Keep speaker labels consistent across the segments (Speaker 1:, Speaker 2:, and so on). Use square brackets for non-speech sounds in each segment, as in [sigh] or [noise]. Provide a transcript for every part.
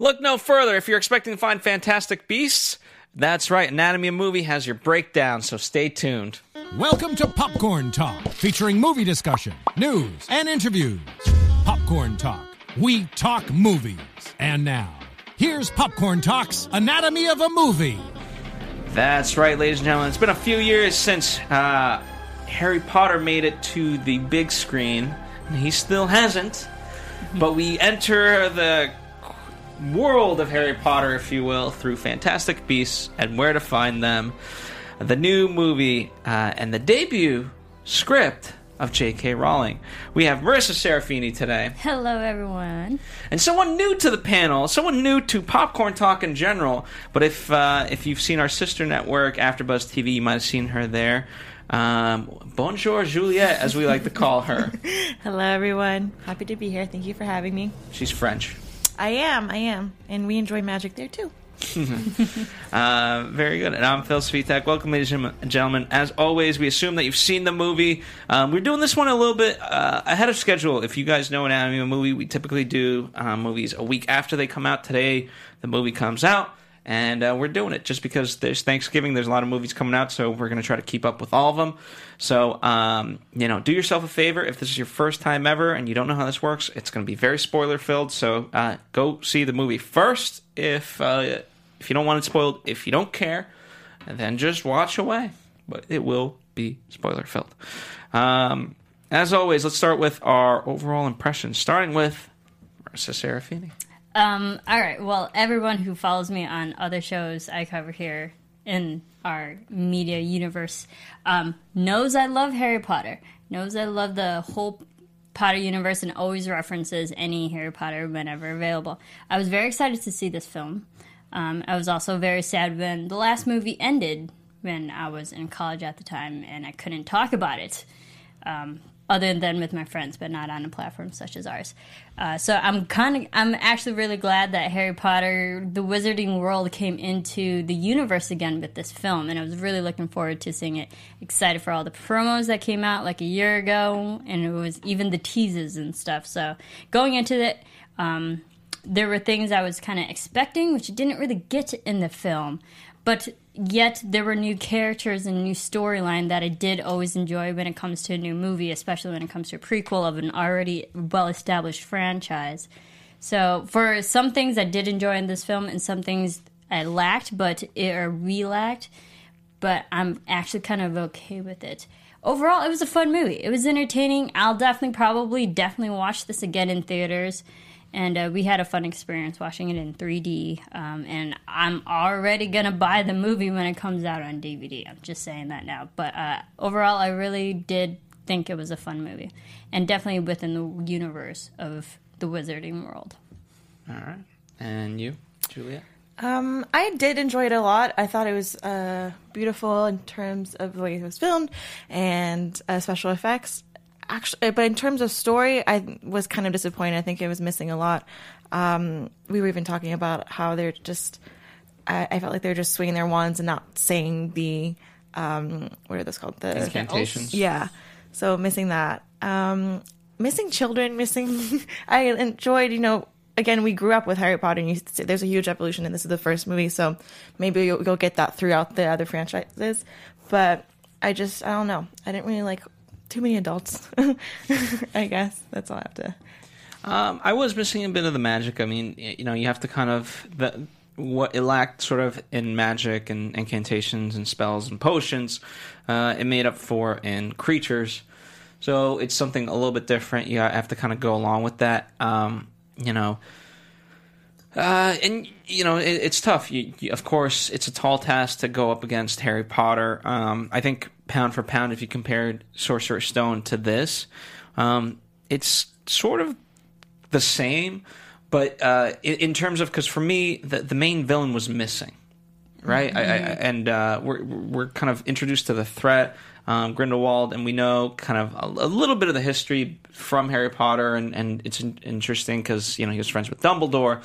Speaker 1: Look no further if you're expecting to find fantastic beasts. That's right, Anatomy of Movie has your breakdown, so stay tuned.
Speaker 2: Welcome to Popcorn Talk, featuring movie discussion, news, and interviews. Popcorn Talk, we talk movies. And now, here's Popcorn Talk's Anatomy of a Movie.
Speaker 1: That's right, ladies and gentlemen. It's been a few years since uh, Harry Potter made it to the big screen. And he still hasn't. But we enter the world of Harry Potter, if you will, through Fantastic Beasts and Where to Find Them, the new movie uh, and the debut script of J.K. Rowling. We have Marissa Serafini today,
Speaker 3: Hello, everyone.
Speaker 1: and someone new to the panel, someone new to popcorn talk in general. But if uh, if you've seen our sister network, AfterBuzz TV, you might have seen her there. Um, Bonjour, Juliette, as we like to call her. [laughs]
Speaker 4: Hello, everyone. Happy to be here. Thank you for having me.
Speaker 1: She's French.
Speaker 4: I am. I am. And we enjoy magic there, too. [laughs]
Speaker 1: Uh, very good. And I'm Phil Svitek. Welcome, ladies and gentlemen. As always, we assume that you've seen the movie. Um, we're doing this one a little bit uh, ahead of schedule. If you guys know an of a Movie, we typically do uh, movies a week after they come out. Today, the movie comes out. And uh, we're doing it just because there's Thanksgiving. There's a lot of movies coming out, so we're going to try to keep up with all of them. So, um, you know, do yourself a favor. If this is your first time ever and you don't know how this works, it's going to be very spoiler filled. So, uh, go see the movie first if uh, if you don't want it spoiled. If you don't care, then just watch away. But it will be spoiler filled. Um, as always, let's start with our overall impressions, starting with Marissa Serafini.
Speaker 3: Um, all right. Well, everyone who follows me on other shows I cover here in our media universe um, knows I love Harry Potter. Knows I love the whole Potter universe and always references any Harry Potter whenever available. I was very excited to see this film. Um, I was also very sad when the last movie ended when I was in college at the time and I couldn't talk about it. Um, other than with my friends, but not on a platform such as ours. Uh, so I'm kind of, I'm actually really glad that Harry Potter, the Wizarding World, came into the universe again with this film, and I was really looking forward to seeing it. Excited for all the promos that came out like a year ago, and it was even the teases and stuff. So going into it, um, there were things I was kind of expecting, which didn't really get in the film, but yet there were new characters and new storyline that I did always enjoy when it comes to a new movie, especially when it comes to a prequel of an already well established franchise. So for some things I did enjoy in this film and some things I lacked, but it, or we lacked, but I'm actually kind of okay with it. Overall, it was a fun movie. It was entertaining. I'll definitely, probably, definitely watch this again in theaters and uh, we had a fun experience watching it in 3D. Um, and I'm already gonna buy the movie when it comes out on DVD. I'm just saying that now. But uh, overall, I really did think it was a fun movie, and definitely within the universe of the Wizarding world.
Speaker 1: All right. And you, Julia?
Speaker 4: Um, I did enjoy it a lot. I thought it was uh, beautiful in terms of the way it was filmed and uh, special effects. Actually, but in terms of story, I was kind of disappointed. I think it was missing a lot. Um, we were even talking about how they're just. I, I felt like they were just swinging their wands and not saying the. Um, what are those called? The
Speaker 1: Incantations.
Speaker 4: Yeah. So missing that. Um, missing children, missing. [laughs] I enjoyed, you know, again, we grew up with Harry Potter and you, see there's a huge evolution and this is the first movie. So maybe you'll, you'll get that throughout the other franchises. But I just, I don't know. I didn't really like too many adults. [laughs] I guess that's all I have to.
Speaker 1: Um, I was missing a bit of the magic. I mean, you know, you have to kind of the what it lacked sort of in magic and incantations and spells and potions. Uh, it made up for in creatures. So it's something a little bit different. You have to kind of go along with that. Um, you know, uh, and you know it, it's tough. You, you, of course, it's a tall task to go up against Harry Potter. Um, I think pound for pound, if you compared Sorcerer's Stone to this, um, it's sort of the same. But uh, in, in terms of because for me, the the main villain was missing, right? I, I, and uh, we're we're kind of introduced to the threat. Um, Grindelwald, and we know kind of a, a little bit of the history from Harry Potter, and, and it's in, interesting because you know he was friends with Dumbledore.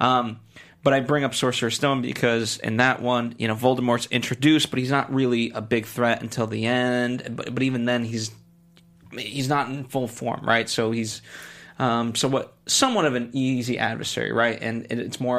Speaker 1: Um, but I bring up Sorcerer's Stone because in that one, you know, Voldemort's introduced, but he's not really a big threat until the end. But, but even then, he's he's not in full form, right? So he's Um, so what? Somewhat of an easy adversary, right? And it, it's more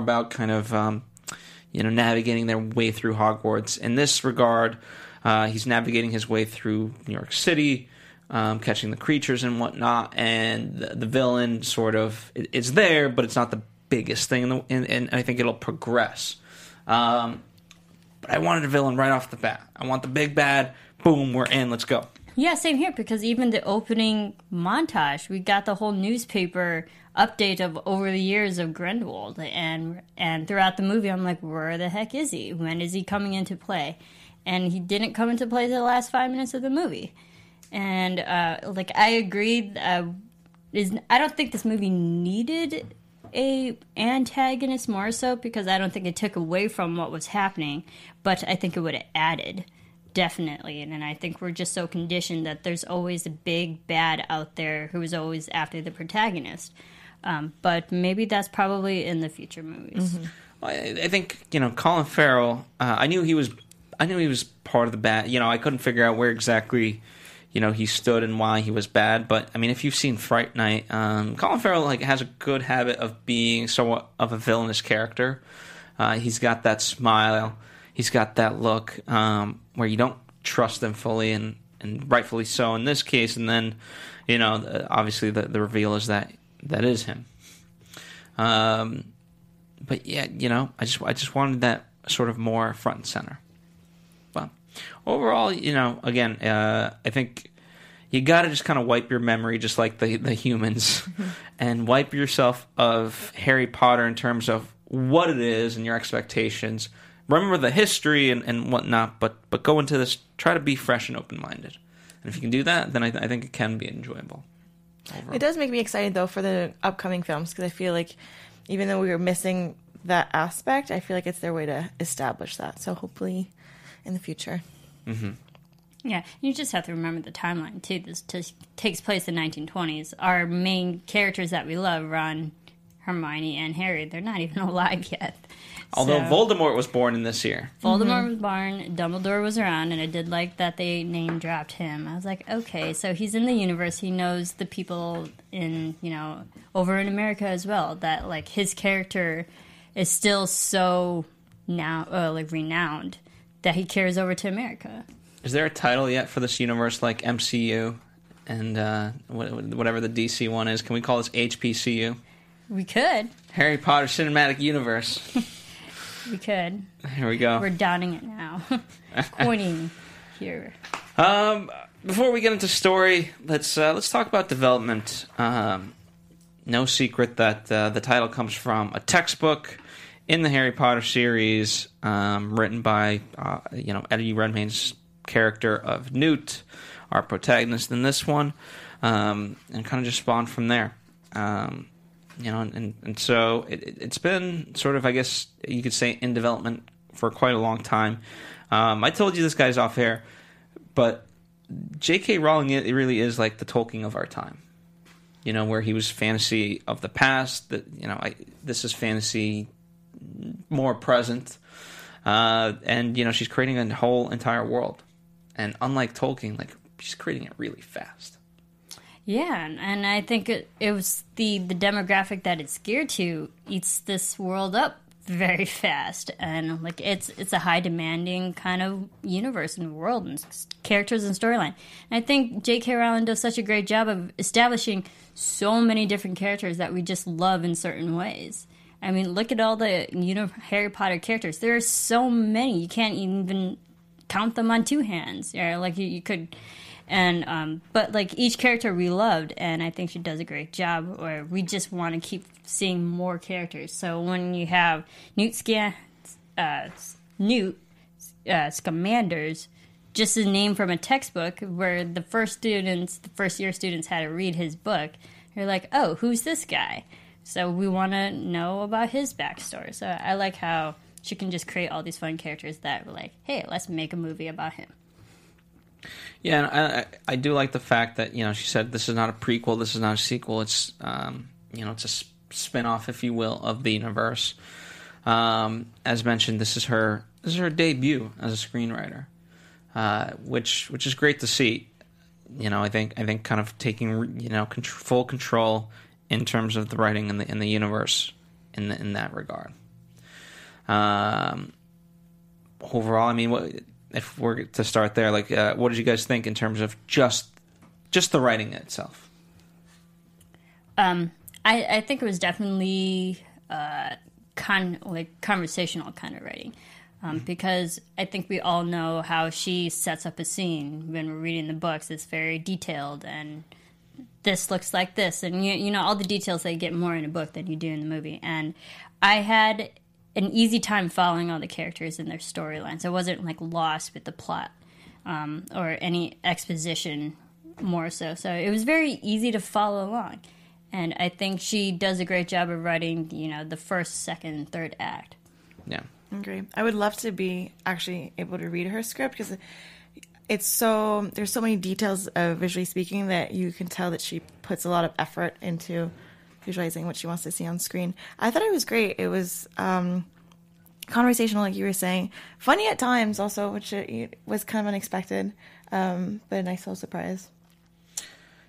Speaker 1: About kind of um, you know navigating their way through Hogwarts. In this regard, uh, he's navigating his way through New York City, um, catching the creatures and whatnot. And the, the villain sort of it, it's there, but it's not the biggest thing, in the, and, and I think it'll progress. Um, but I wanted a villain right off the bat. I want the big bad. Boom, we're in. Let's go.
Speaker 3: Yeah, same here because even the opening montage, we got the whole newspaper update of over the years of Grindelwald, and and throughout the movie, I'm like, where the heck is he? When is he coming into play? And he didn't come into play the last five minutes of the movie. And uh, like I agree, uh, is I don't think this movie needed a antagonist more so because I don't think it took away from what was happening, but I think it would have added definitely and, and i think we're just so conditioned that there's always a big bad out there who is always after the protagonist um, but maybe that's probably in the future movies
Speaker 1: I, I think you know Colin Farrell. Uh, I knew he was. I knew he was part of the bad. You know, I couldn't figure out where exactly, you know, he stood and why he was bad. But I mean, if you've seen Fright Night, um, Colin Farrell like has a good habit of being somewhat of a villainous character. Uh, he's got that smile. He's got that look um, where you don't trust him fully, and and rightfully so in this case. And then, you know, obviously the the reveal is that that is him. Um, but yeah, you know, I just I just wanted that sort of more front and center. But overall, you know, again, uh, I think you got to just kind of wipe your memory, just like the the humans, [laughs] and wipe yourself of Harry Potter in terms of what it is and your expectations. Remember the history and, and whatnot, but but go into this try to be fresh and open minded. And if you can do that, then I, th- I think it can be enjoyable.
Speaker 4: It does make me excited though for the upcoming films because I feel like even though we were missing that aspect, I feel like it's their way to establish that. So hopefully, in the future. Mm-hmm.
Speaker 3: yeah you just have to remember the timeline too this t- takes place in 1920s our main characters that we love ron hermione and harry they're not even [laughs] alive yet
Speaker 1: Although
Speaker 3: So-
Speaker 1: Voldemort was born in this year.
Speaker 3: Voldemort was born, Dumbledore was around, and I did like that they name dropped him. I was like, okay, so he's in the universe. He knows the people in, you know, over in America as well. That like his character is still so now, uh, like renowned that he carries over to America.
Speaker 1: Is there a title yet for this universe like MCU and uh, whatever the DC one is? Can we call this HPCU?
Speaker 3: We could,
Speaker 1: Harry Potter Cinematic Universe. [laughs]
Speaker 3: we could.
Speaker 1: Here we go.
Speaker 3: We're downing it now, [laughs] coining here.
Speaker 1: Um, before we get into story, let's uh, let's talk about development. Um, no secret that uh, the title comes from a textbook in the Harry Potter series, um, written by uh, you know Eddie Redmayne's character of Newt, our protagonist in this one, um, and kind of just spawned from there. Um, you know, and, and so it, it's been sort of, I guess you could say, in development for quite a long time. Um, I told you this guy's off air, but J.K. Rowling it really is like the Tolkien of our time. You know, where he was fantasy of the past. That you know, I, this is fantasy more present, uh, and you know, she's creating a whole entire world. And unlike Tolkien, like she's creating it really fast.
Speaker 3: Yeah, and, I think it, it was the the demographic that it's geared to eats this world up very [laughs] fast, and like it's it's a high demanding kind of universe and world and characters and storyline. And I think J.K. Rowling does such a great job of establishing so many different characters that we just love in certain ways. I mean, look at all the you know Harry Potter characters. There are so many you can't even count them on two hands. Yeah, like you, you could, and um, but like each character we loved, and I think she does a great job. Or we just want to keep seeing more characters. So when you have Newt Scan, uh, Newt uh, Scamander's, just a name from a textbook where the first students, the first year students had to read his book. you're like, oh, who's this guy? So we want to know about his backstory. So I like how she can just create all these fun characters that were like, hey, let's make a movie about him.
Speaker 1: Yeah, and I, I- do like the fact that you know she said this is not a prequel, this is not a sequel. It's um, you know it's a s- spin-off, if you will, of the universe. Um, as mentioned, this is her this is her debut as a screenwriter, uh, which which is great to see. You know, I think I think kind of taking you know full control in terms of the writing in the in the universe in the, in that regard. Um, overall, I mean, what if we're to start there? Like, uh, what did you guys think in terms of just just the writing itself?
Speaker 3: Um, I, I think it was definitely uh, con like conversational kind of writing, um, because I think we all know how she sets up a scene when we're reading the books. It's very detailed, and this looks like this, and you you know all the details that you get more in a book than you do in the movie. And I had an easy time following all the characters and their storylines. I wasn't like lost with the plot um, or any exposition more so. So it was very easy to follow along. And I think she does a great job of writing, you know, the first, second, third act.
Speaker 1: Yeah,
Speaker 4: I agree. I would love to be actually able to read her script because it's so there's so many details of visually speaking that you can tell that she puts a lot of effort into visualizing what she wants to see on screen. I thought it was great. It was um, conversational, like you were saying, funny at times also, which it, was kind of unexpected, um, but a nice little surprise.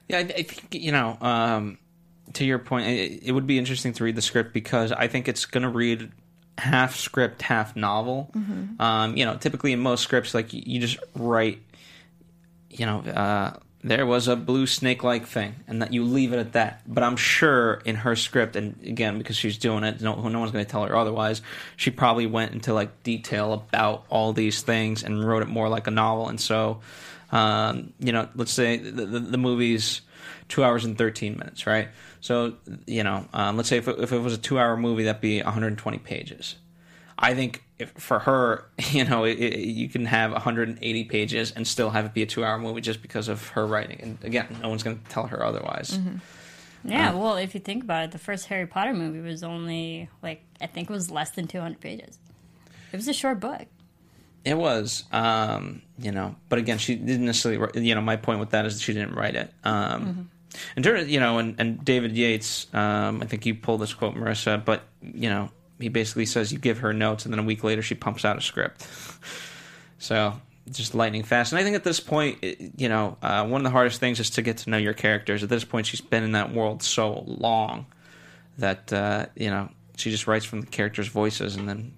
Speaker 1: yeah. I, I think you know. Um, to your point, it, it would be interesting to read the script because I think it's going to read half script, half novel. Um, you know, typically in most scripts, like you, you just write. You know, uh, there was a blue snake-like thing, and that you leave it at that. But I'm sure in her script, and again because she's doing it, no, no one's going to tell her otherwise. She probably went into like detail about all these things and wrote it more like a novel. And so, um, you know, let's say the, the, the movie's two hours and 13 minutes, right? So, you know, um, let's say if it, if it was a two-hour movie, that'd be 120 pages. I think if, for her, [laughs] you know, it, it, you can have 180 pages and still have it be a two-hour movie just because of her writing. And again, no one's going to tell her otherwise.
Speaker 3: Yeah, well, if you think about it, the first Harry Potter movie was only, like, I think it was less than 200 pages. It was a short book.
Speaker 1: It was, um, you know, but again, she didn't necessarily. You know, my point with that is that she didn't write it. Um, In terms, you know, and, and David Yates, um, I think you pulled this quote, Marissa, but you know, he basically says you give her notes, and then a week later she pumps out a script. [laughs] so just lightning fast. And I think at this point, you know, uh, one of the hardest things is to get to know your characters. At this point, she's been in that world so long that uh, you know she just writes from the characters' voices, and then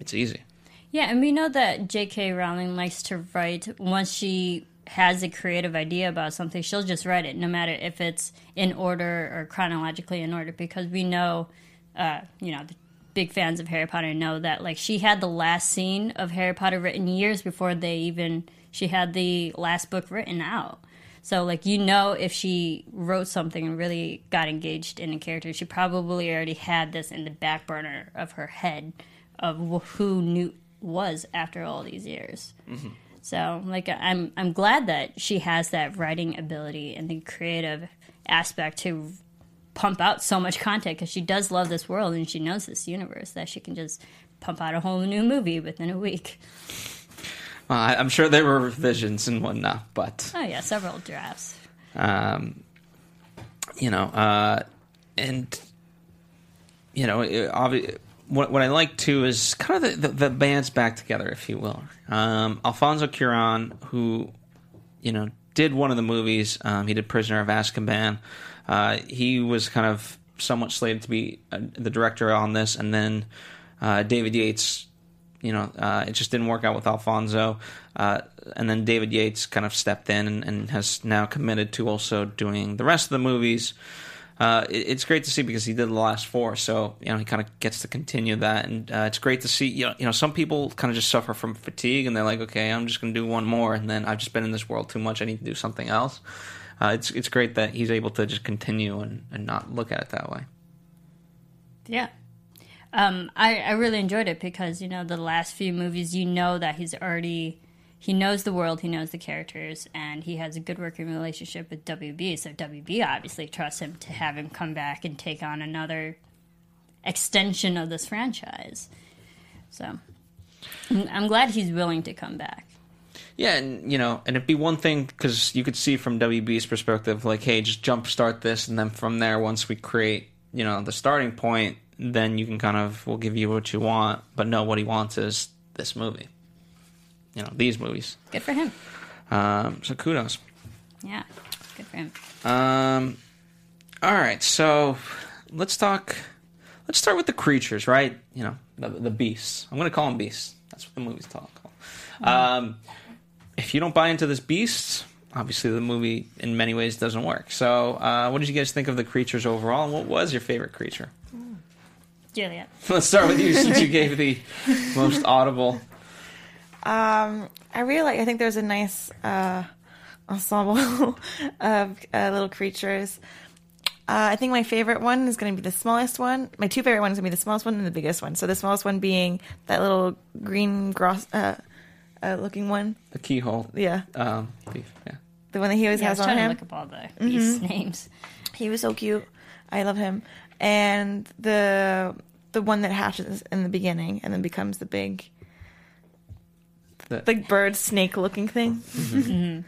Speaker 1: it's easy.
Speaker 3: Yeah, and we know that J.K. Rowling likes to write once she has a creative idea about something, she'll just write it, no matter if it's in order or chronologically in order, because we know, uh, you know, the big fans of Harry Potter know that like she had the last scene of Harry Potter written years before they even she had the last book written out. So like you know if she wrote something and really got engaged in a character, she probably already had this in the back burner of her head of who Newt was after all these years. Mm-hmm. So like I'm I'm glad that she has that writing ability and the creative aspect to pump out so much content because she does love this world and she knows this universe that she can just pump out a whole new movie within a week.
Speaker 1: Well, I'm sure there were revisions and whatnot, but
Speaker 3: Oh yeah, several drafts.
Speaker 1: um, you know, uh, and you know, it, obvi- what what I like too is kind of the, the, the band's back together, if you will. Um, Alfonso Cuarón, who you know did one of the movies, um, he did Prisoner of Azkaban. Uh, he was kind of somewhat slated to be uh, the director on this, and then uh, David Yates you know, uh, it just didn't work out with Alfonso. Uh, and then David Yates kind of stepped in and, and has now committed to also doing the rest of the movies. Uh, it, it's great to see because he did the last four, so you know he kind of gets to continue that, and uh, it's great to see. You know, you know, some people kind of just suffer from fatigue, and they're like, okay, I'm just going to do one more, and then I've just been in this world too much. I need to do something else. Uh, it's it's great that he's able to just continue and, and not look at it that way.
Speaker 3: Yeah. Um, I, I really enjoyed it because, you know, the last few movies, you know that he's already he knows the world, he knows the characters, and he has a good working relationship with WB. So WB obviously trusts him to have him come back and take on another extension of this franchise. So I'm I'm glad he's willing to come back.
Speaker 1: Yeah, and you know, and it'd be one thing because you could see from WB's perspective, like, hey, just jumpstart this, and then from there, once we create, you know, the starting point, then you can kind of we'll give you what you want. But no, what he wants is this movie. You know, these movies.
Speaker 3: Good for him.
Speaker 1: Um, so kudos.
Speaker 3: Yeah, good for him.
Speaker 1: Um, all right, so let's talk. Let's start with the creatures, right? You know, the, the beasts. I'm going to call them beasts. That's what the movie's called. Um, if you don't buy into this beast, obviously the movie in many ways doesn't work. So, uh, what did you guys think of the creatures overall, and what was your favorite creature?
Speaker 3: Juliet. [laughs]
Speaker 1: Let's start with you, since you gave the most audible.
Speaker 4: Um, I really like. I think there's a nice uh, ensemble [laughs] of uh, little creatures. Uh, I think my favorite one is going to be the smallest one. My two favorite ones are going to be the smallest one and the biggest one. So the smallest one being that little green gross uh, uh, looking one.
Speaker 1: The keyhole.
Speaker 4: Yeah,
Speaker 1: Um, thief, yeah.
Speaker 4: the one that he always
Speaker 3: Yeah, I was
Speaker 4: has on
Speaker 3: trying to
Speaker 4: him.
Speaker 3: look up all the beast [laughs] names.
Speaker 4: He was so cute. I love him. And the the one that hatches in the beginning and then becomes the big
Speaker 1: The-
Speaker 4: like bird snake looking thing. [laughs]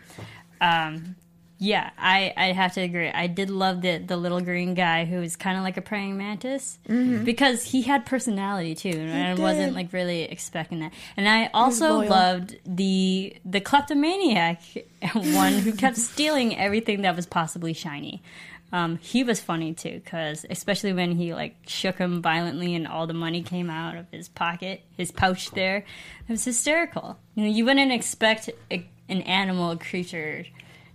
Speaker 3: Yeah, I, I have to agree. I did love the the little green guy who was kind of like a praying mantis because he had personality too, and I wasn't like really expecting that. And I also loved the the kleptomaniac [laughs] one who kept stealing everything that was possibly shiny. Um, he was funny too, because especially when he like shook him violently and all the money came out of his pocket, his pouch there, it was hysterical. You know, you wouldn't expect a, an animal, creature,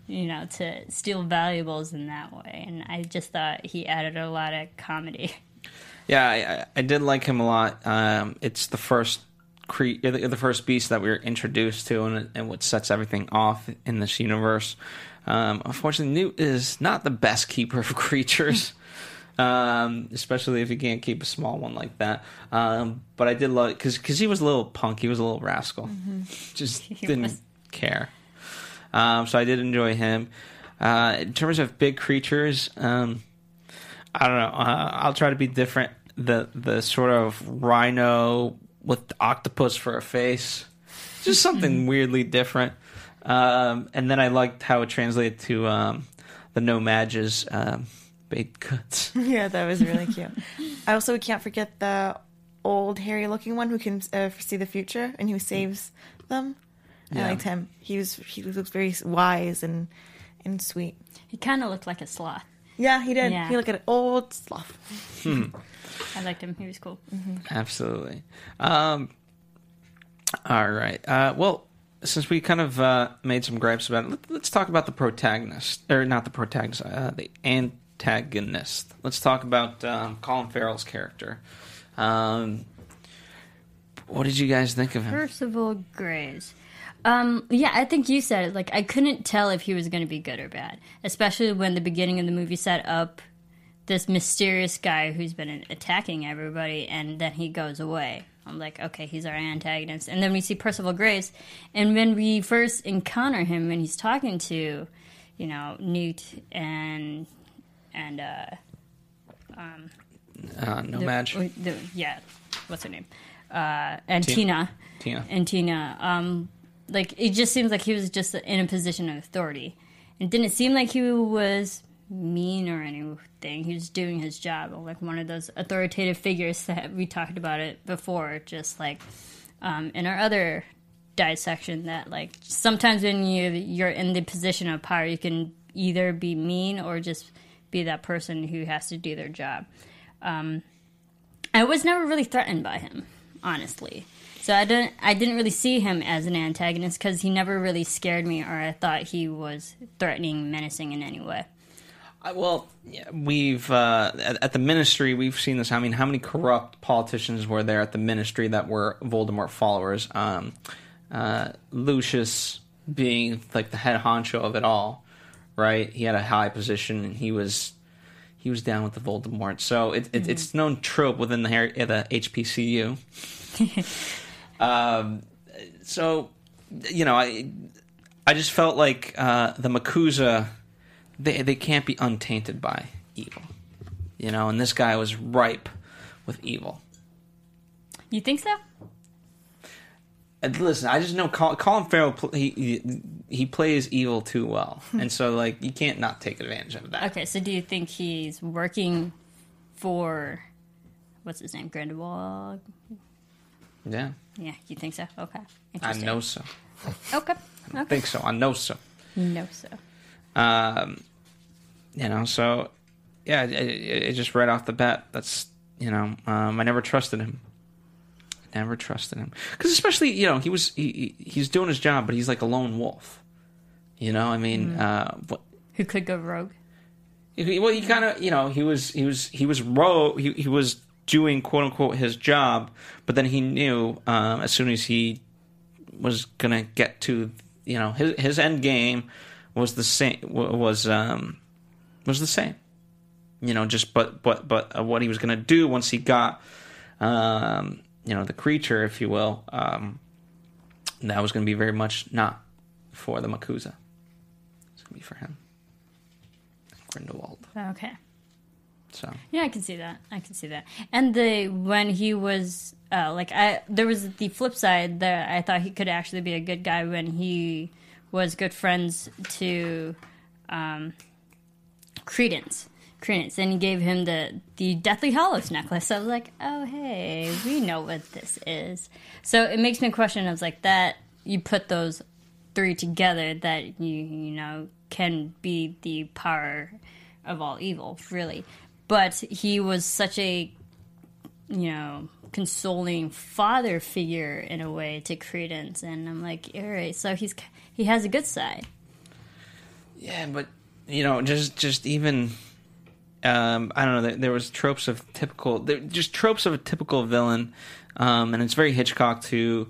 Speaker 3: you know, to steal valuables in that way. And I just thought he added a lot of comedy.
Speaker 1: Yeah, I, I- did like him a lot. Um, it's the first cre- the first beast that we were introduced to, and, and what sets everything off in this universe. Um, unfortunately, Newt is not the best keeper of [laughs] creatures, um, especially if you can't keep a small one like that. Um, but I did love because because he was a little punk, he was a little rascal, just [laughs] didn't
Speaker 3: was.
Speaker 1: care. Um, so I did enjoy him. Uh, in terms of big creatures, um, I don't know. Uh, I'll try to be different. The the sort of rhino with the octopus for a face, just something weirdly different. Um, and then I liked how it translated to um, the no mages um, baked goods. [laughs]
Speaker 4: yeah, that was really cute. I also can't forget the old hairy looking one who can uh, see the future and who saves them.
Speaker 1: Yeah.
Speaker 4: I liked him. He was he looks very wise and and sweet.
Speaker 3: He kind of looked like a sloth.
Speaker 4: Yeah, he did.
Speaker 3: Yeah.
Speaker 4: He looked at an old sloth. [laughs]
Speaker 3: I liked him. He was cool.
Speaker 1: Absolutely. Um, all right. Uh, well, since we kind of uh, made some gripes about it, let, let's talk about the protagonist, or not the protagonist, uh, the antagonist. Let's talk about um, Colin Farrell's character. Um, what did you guys think of him?
Speaker 3: Percival Graves. Um, yeah, I think you said it. Like, I couldn't tell if he was going to be good or bad, especially when the beginning of the movie set up this mysterious guy who's been attacking everybody, and then he goes away. I'm like, okay, he's our antagonist. And then we see Percival Graves, and when we first encounter him, when he's talking to, you know, Newt and and uh,
Speaker 1: Uh, no
Speaker 3: the-
Speaker 1: match.
Speaker 3: the- yeah, what's her name? Uh, and Tina.
Speaker 1: Tina.
Speaker 3: And Tina. Um, like it just seems like he was just in a position of authority. It didn't seem like he was mean or anything. He was doing his job, like one of those authoritative figures [laughs] that we talked about it before. Just like um, in our other dissection, that like sometimes when you you're in the position of power, you can either be mean or just be that person who has to do their job. I was never really threatened by him, honestly. So I didn't I didn't really see him as an antagonist because he never really scared me, or I thought he was threatening, menacing in any way.
Speaker 1: Uh, well, yeah, we've uh, at, at the ministry we've seen this. I mean, how many corrupt politicians were there at the ministry that were Voldemort followers? Um, uh, Lucius being like the head honcho of it all, right? He had a high position and he was he was down with the Voldemort. So it, it, it's known trope within the uh, the HPCU. [laughs] um, so you know, I I just felt like uh, the MACUSA they they can't be untainted by evil, you know, and this guy was ripe with evil.
Speaker 3: You think so?
Speaker 1: And listen, I just know Col- Colin Farrell. He, he he plays evil too well, [laughs] and so like you can't not take advantage of that.
Speaker 3: Okay, so do you think he's working for what's his name, Grindelwald?
Speaker 1: Yeah,
Speaker 3: Yeah, you think so? Okay,
Speaker 1: I know so.
Speaker 3: Okay,
Speaker 1: I
Speaker 3: okay,
Speaker 1: think so. I know so.
Speaker 3: know so.
Speaker 1: Um, you know, so yeah, it, it, it just right off the bat. That's you know, um, I never trusted him. Never trusted him because especially you know he was he, he- he's doing his job, but he's like a lone wolf. You know, I mean, uh, what,
Speaker 3: Who could go rogue?
Speaker 1: well, he kind of you know he was he was he was rogue. he he was doing quote unquote his job, but then he knew um, as soon as he was gonna get to you know his his end game was the same was um was the same. You know just but but but uh, what he was gonna do once he got um you know the creature if you will um that was gonna be very much not for the MACUSA. It's gonna be for him. Grindelwald.
Speaker 3: Okay.
Speaker 1: So
Speaker 3: Yeah, I can see that. I can see that. And the when he was uh, like I there was the flip side that I thought he could actually be a good guy when he was good friends to um, Credence. Credence, and he gave him the the Deathly Hallows necklace. I was like, oh hey, we know what this is. So it makes me question. I was like, that you put those three together, that you you know can be the power of all evil, really. But he was such a you know consoling father figure in a way to Credence, and I'm like, all right, so he's he has a good side.
Speaker 1: Yeah, but you know, just just even um, I don't know. There, there was tropes of typical, there, just tropes of a typical villain, um, and it's very Hitchcock to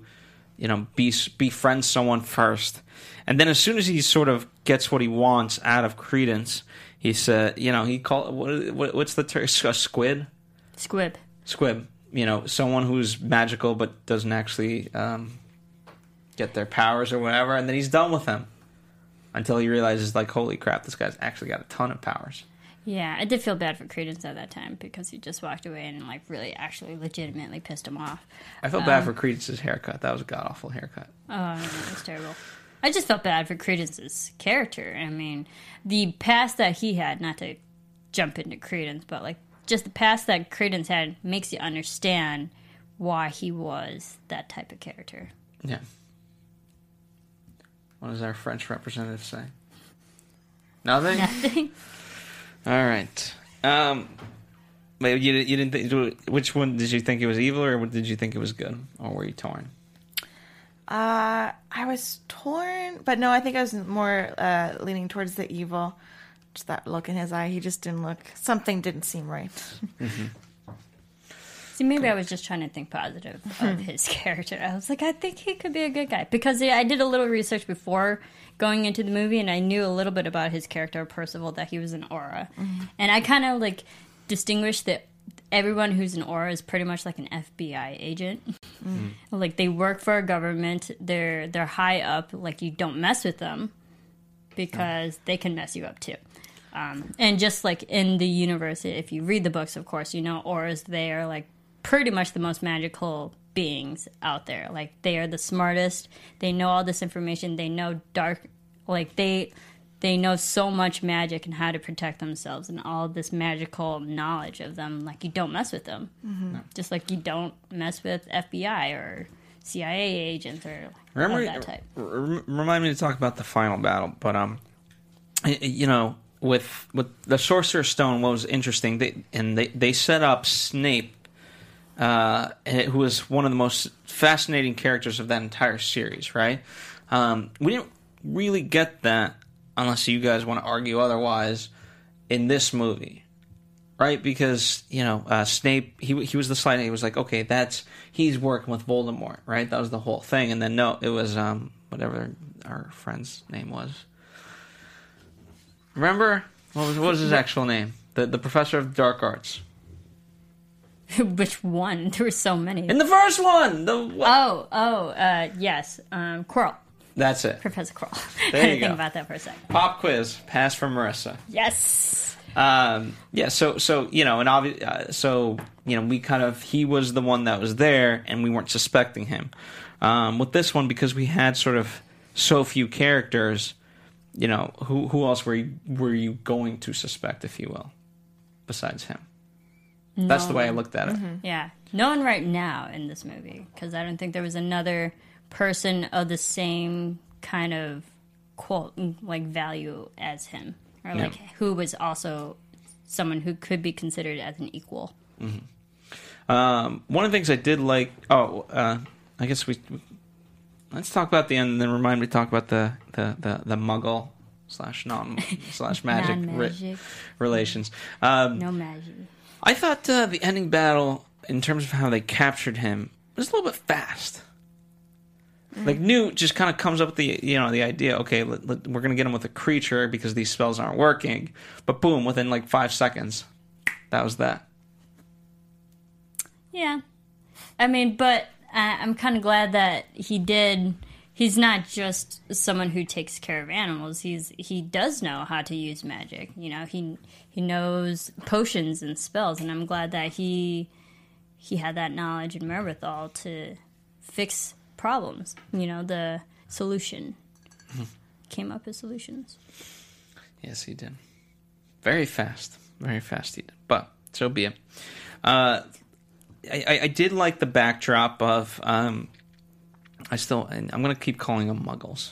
Speaker 1: you know be befriend someone first, and then as soon as he sort of gets what he wants out of Credence, he said, you know, he called what, what what's the term? A [laughs] squid,
Speaker 3: Squib.
Speaker 1: squib. You know, someone who's magical but doesn't actually um, get their powers or whatever, and then he's done with them until he realizes, like, holy crap, this guy's actually got a ton of powers.
Speaker 3: Yeah, I did feel bad for Credence at that time because he just walked away and like really actually legitimately pissed him off.
Speaker 1: I felt bad for Credence's haircut. That was a god awful haircut.
Speaker 3: Oh, know, it was terrible. I just felt bad for Credence's character. I mean, the past that he had, not to jump into Credence, but like just the past that Credence had makes you understand why he was that type of character.
Speaker 1: Yeah. What does our French representative say? Nothing.
Speaker 3: Nothing. [laughs]
Speaker 1: All right. Um, but you you didn't think which one did you think it was evil or did you think it was good or were you torn?
Speaker 4: Uh, I was torn, but no, I think I was more uh, leaning towards the evil. Just that look in his eye, he just didn't look. Something didn't seem right.
Speaker 3: See, maybe I was just trying to think positive of his [laughs] character. I was like, I think he could be a good guy because yeah, I did a little research before going into the movie, and I knew a little bit about his character, Percival, that he was an Auror, and I kind of like distinguished that everyone who's an Auror is pretty much like an FBI agent. [laughs] Like they work for a government. They're they're high up. Like you don't mess with them because they can mess you up too. Um, and just like in the universe, if you read the books, of course, you know Aurors. They are like pretty much the most magical beings out there. Like they are the smartest. They know all this information. They know dark. Like they they know so much magic and how to protect themselves and all this magical knowledge of them. Like you don't mess with them. Just like you don't mess with FBI or CIA agents or
Speaker 1: Remember,
Speaker 3: that type.
Speaker 1: r- r- remind me to talk about the final battle, but um, y- y- you know, with with the Sorcerer's Stone, what was interesting, they, and they they set up Snape, uh, eh, who was one of the most fascinating characters of that entire series, right? Um, we didn't really get that unless you guys want to argue otherwise in this movie right? Because you know uh, Snape, he he was the slide. He was like, okay, that's he's working with Voldemort, right? That was the whole thing. And then no, it was um whatever our friend's name was. Remember what was what was his actual name? The the professor of dark arts [laughs]
Speaker 3: Which one? [laughs] There were so many.
Speaker 1: in the first one. The what?
Speaker 3: Oh, oh, uh, yes. Um, Quirrell.
Speaker 1: That's it.
Speaker 3: Professor Quirrell.
Speaker 1: There
Speaker 3: I [laughs]
Speaker 1: you
Speaker 3: didn't think about that for a second.
Speaker 1: Pop quiz. Pass for Marissa.
Speaker 3: Yes.
Speaker 1: Um, yeah, so so you know, and obvi- uh, so you know, we kind of he was the one that was there, and we weren't suspecting him. Um, with this one, because we had sort of so few characters, you know, who who else were you, were you going to suspect, if you will, besides him? That's the way I looked at it.
Speaker 3: Yeah. No one right now in this movie because I don't think there was another person of the same kind of quote like value as him or like who was also someone who could be considered as an equal.
Speaker 1: Um, one of the things I did like. Oh, uh, I guess we let's talk about the end, and then remind me to talk about the the the, the Muggle slash non [laughs] slash magic, re- relations. Um,
Speaker 3: No magic.
Speaker 1: I thought uh, the ending battle, in terms of how they captured him, was a little bit fast. Mm-hmm. Like Newt just kind of comes up with the you know the idea. Okay, let, let- we're gonna get him with a creature because these spells aren't working. But boom, within like five seconds, that was that.
Speaker 3: Yeah. I mean, but I I'm kind of glad that he did. He's not just someone who takes care of animals. He's he does know how to use magic. You know, he he knows potions and spells, and I'm glad that he he had that knowledge and wherewithal to fix problems. You know, the solution came up with solutions.
Speaker 1: Yes, he did. Very fast, very fast he did. But so be it. Uh, I, I, did like the backdrop of. Um, I still, I'm gonna keep calling them Muggles.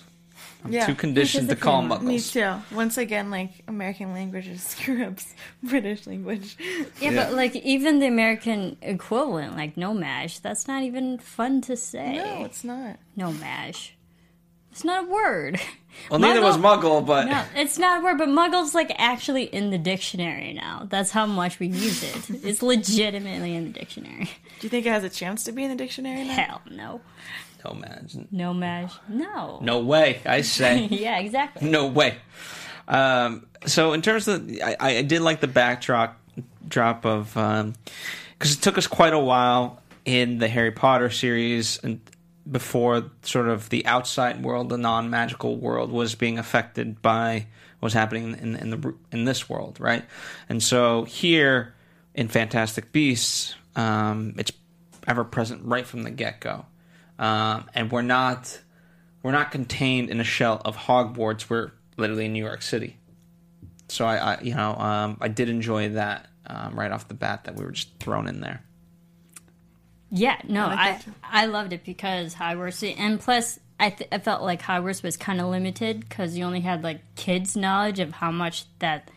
Speaker 1: I'm
Speaker 4: Yeah.
Speaker 1: too conditioned to call
Speaker 3: of
Speaker 1: them
Speaker 3: him.
Speaker 4: Me too. Once again, like American languages [laughs] screw up British language.
Speaker 3: Yeah,
Speaker 1: Yeah.
Speaker 3: but like even the American equivalent, like no mash, that's not even fun to say.
Speaker 4: No, it's not.
Speaker 3: No mash. It's not a word. [laughs]
Speaker 1: Well, neither was
Speaker 3: Muggle-
Speaker 1: Muggle, but
Speaker 3: No, it's not a word, but muggle's like actually in the dictionary now. That's how much we use it. [laughs] It's legitimately in the dictionary.
Speaker 4: Do you think it has a chance to be in the dictionary now?
Speaker 3: Hell no.
Speaker 1: No man,
Speaker 3: No mash. No.
Speaker 1: no way. I say. [laughs]
Speaker 3: Yeah, exactly.
Speaker 1: No way. Um, so in terms of, I, I did like the backdrop drop of because it took us quite a while in the Harry Potter series and before sort of the outside world, the non magical world, was being affected by what was happening in in the in this world, right? And so here in Fantastic Beasts, um, it's ever present right from the get go, um, and we're not we're not contained in a shell of Hogwarts. We're literally in New York City. So I, I you know, um, I did enjoy that um, right off the bat that we were just thrown in there.
Speaker 3: Yeah, no,
Speaker 4: like
Speaker 3: I. I loved it because Hogwarts, and plus I th- I felt like Hogwarts was kind of limited because you only had like kids' knowledge of how much that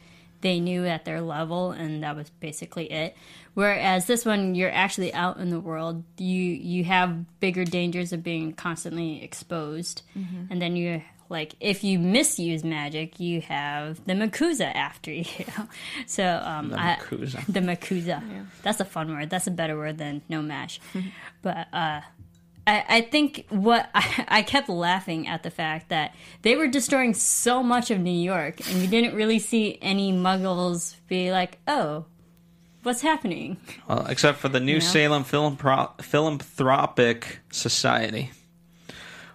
Speaker 3: they knew at their level, and that was basically it. Whereas this one, you're actually out in the world. You you have bigger dangers of being constantly exposed, and then you like if you misuse magic, you have the MACUSA after [laughs] you. so um,
Speaker 1: The
Speaker 3: I- the MACUSA. That's a fun word. That's a better word than no mash. [laughs] but uh, I, I think what I, [laughs] I kept laughing at the fact that they were destroying so much of New York, and you didn't really see any Muggles be like, "Oh, what's happening?"
Speaker 1: Well, except for the New
Speaker 3: Yeah.
Speaker 1: Salem Philanthro- Philanthropic Society,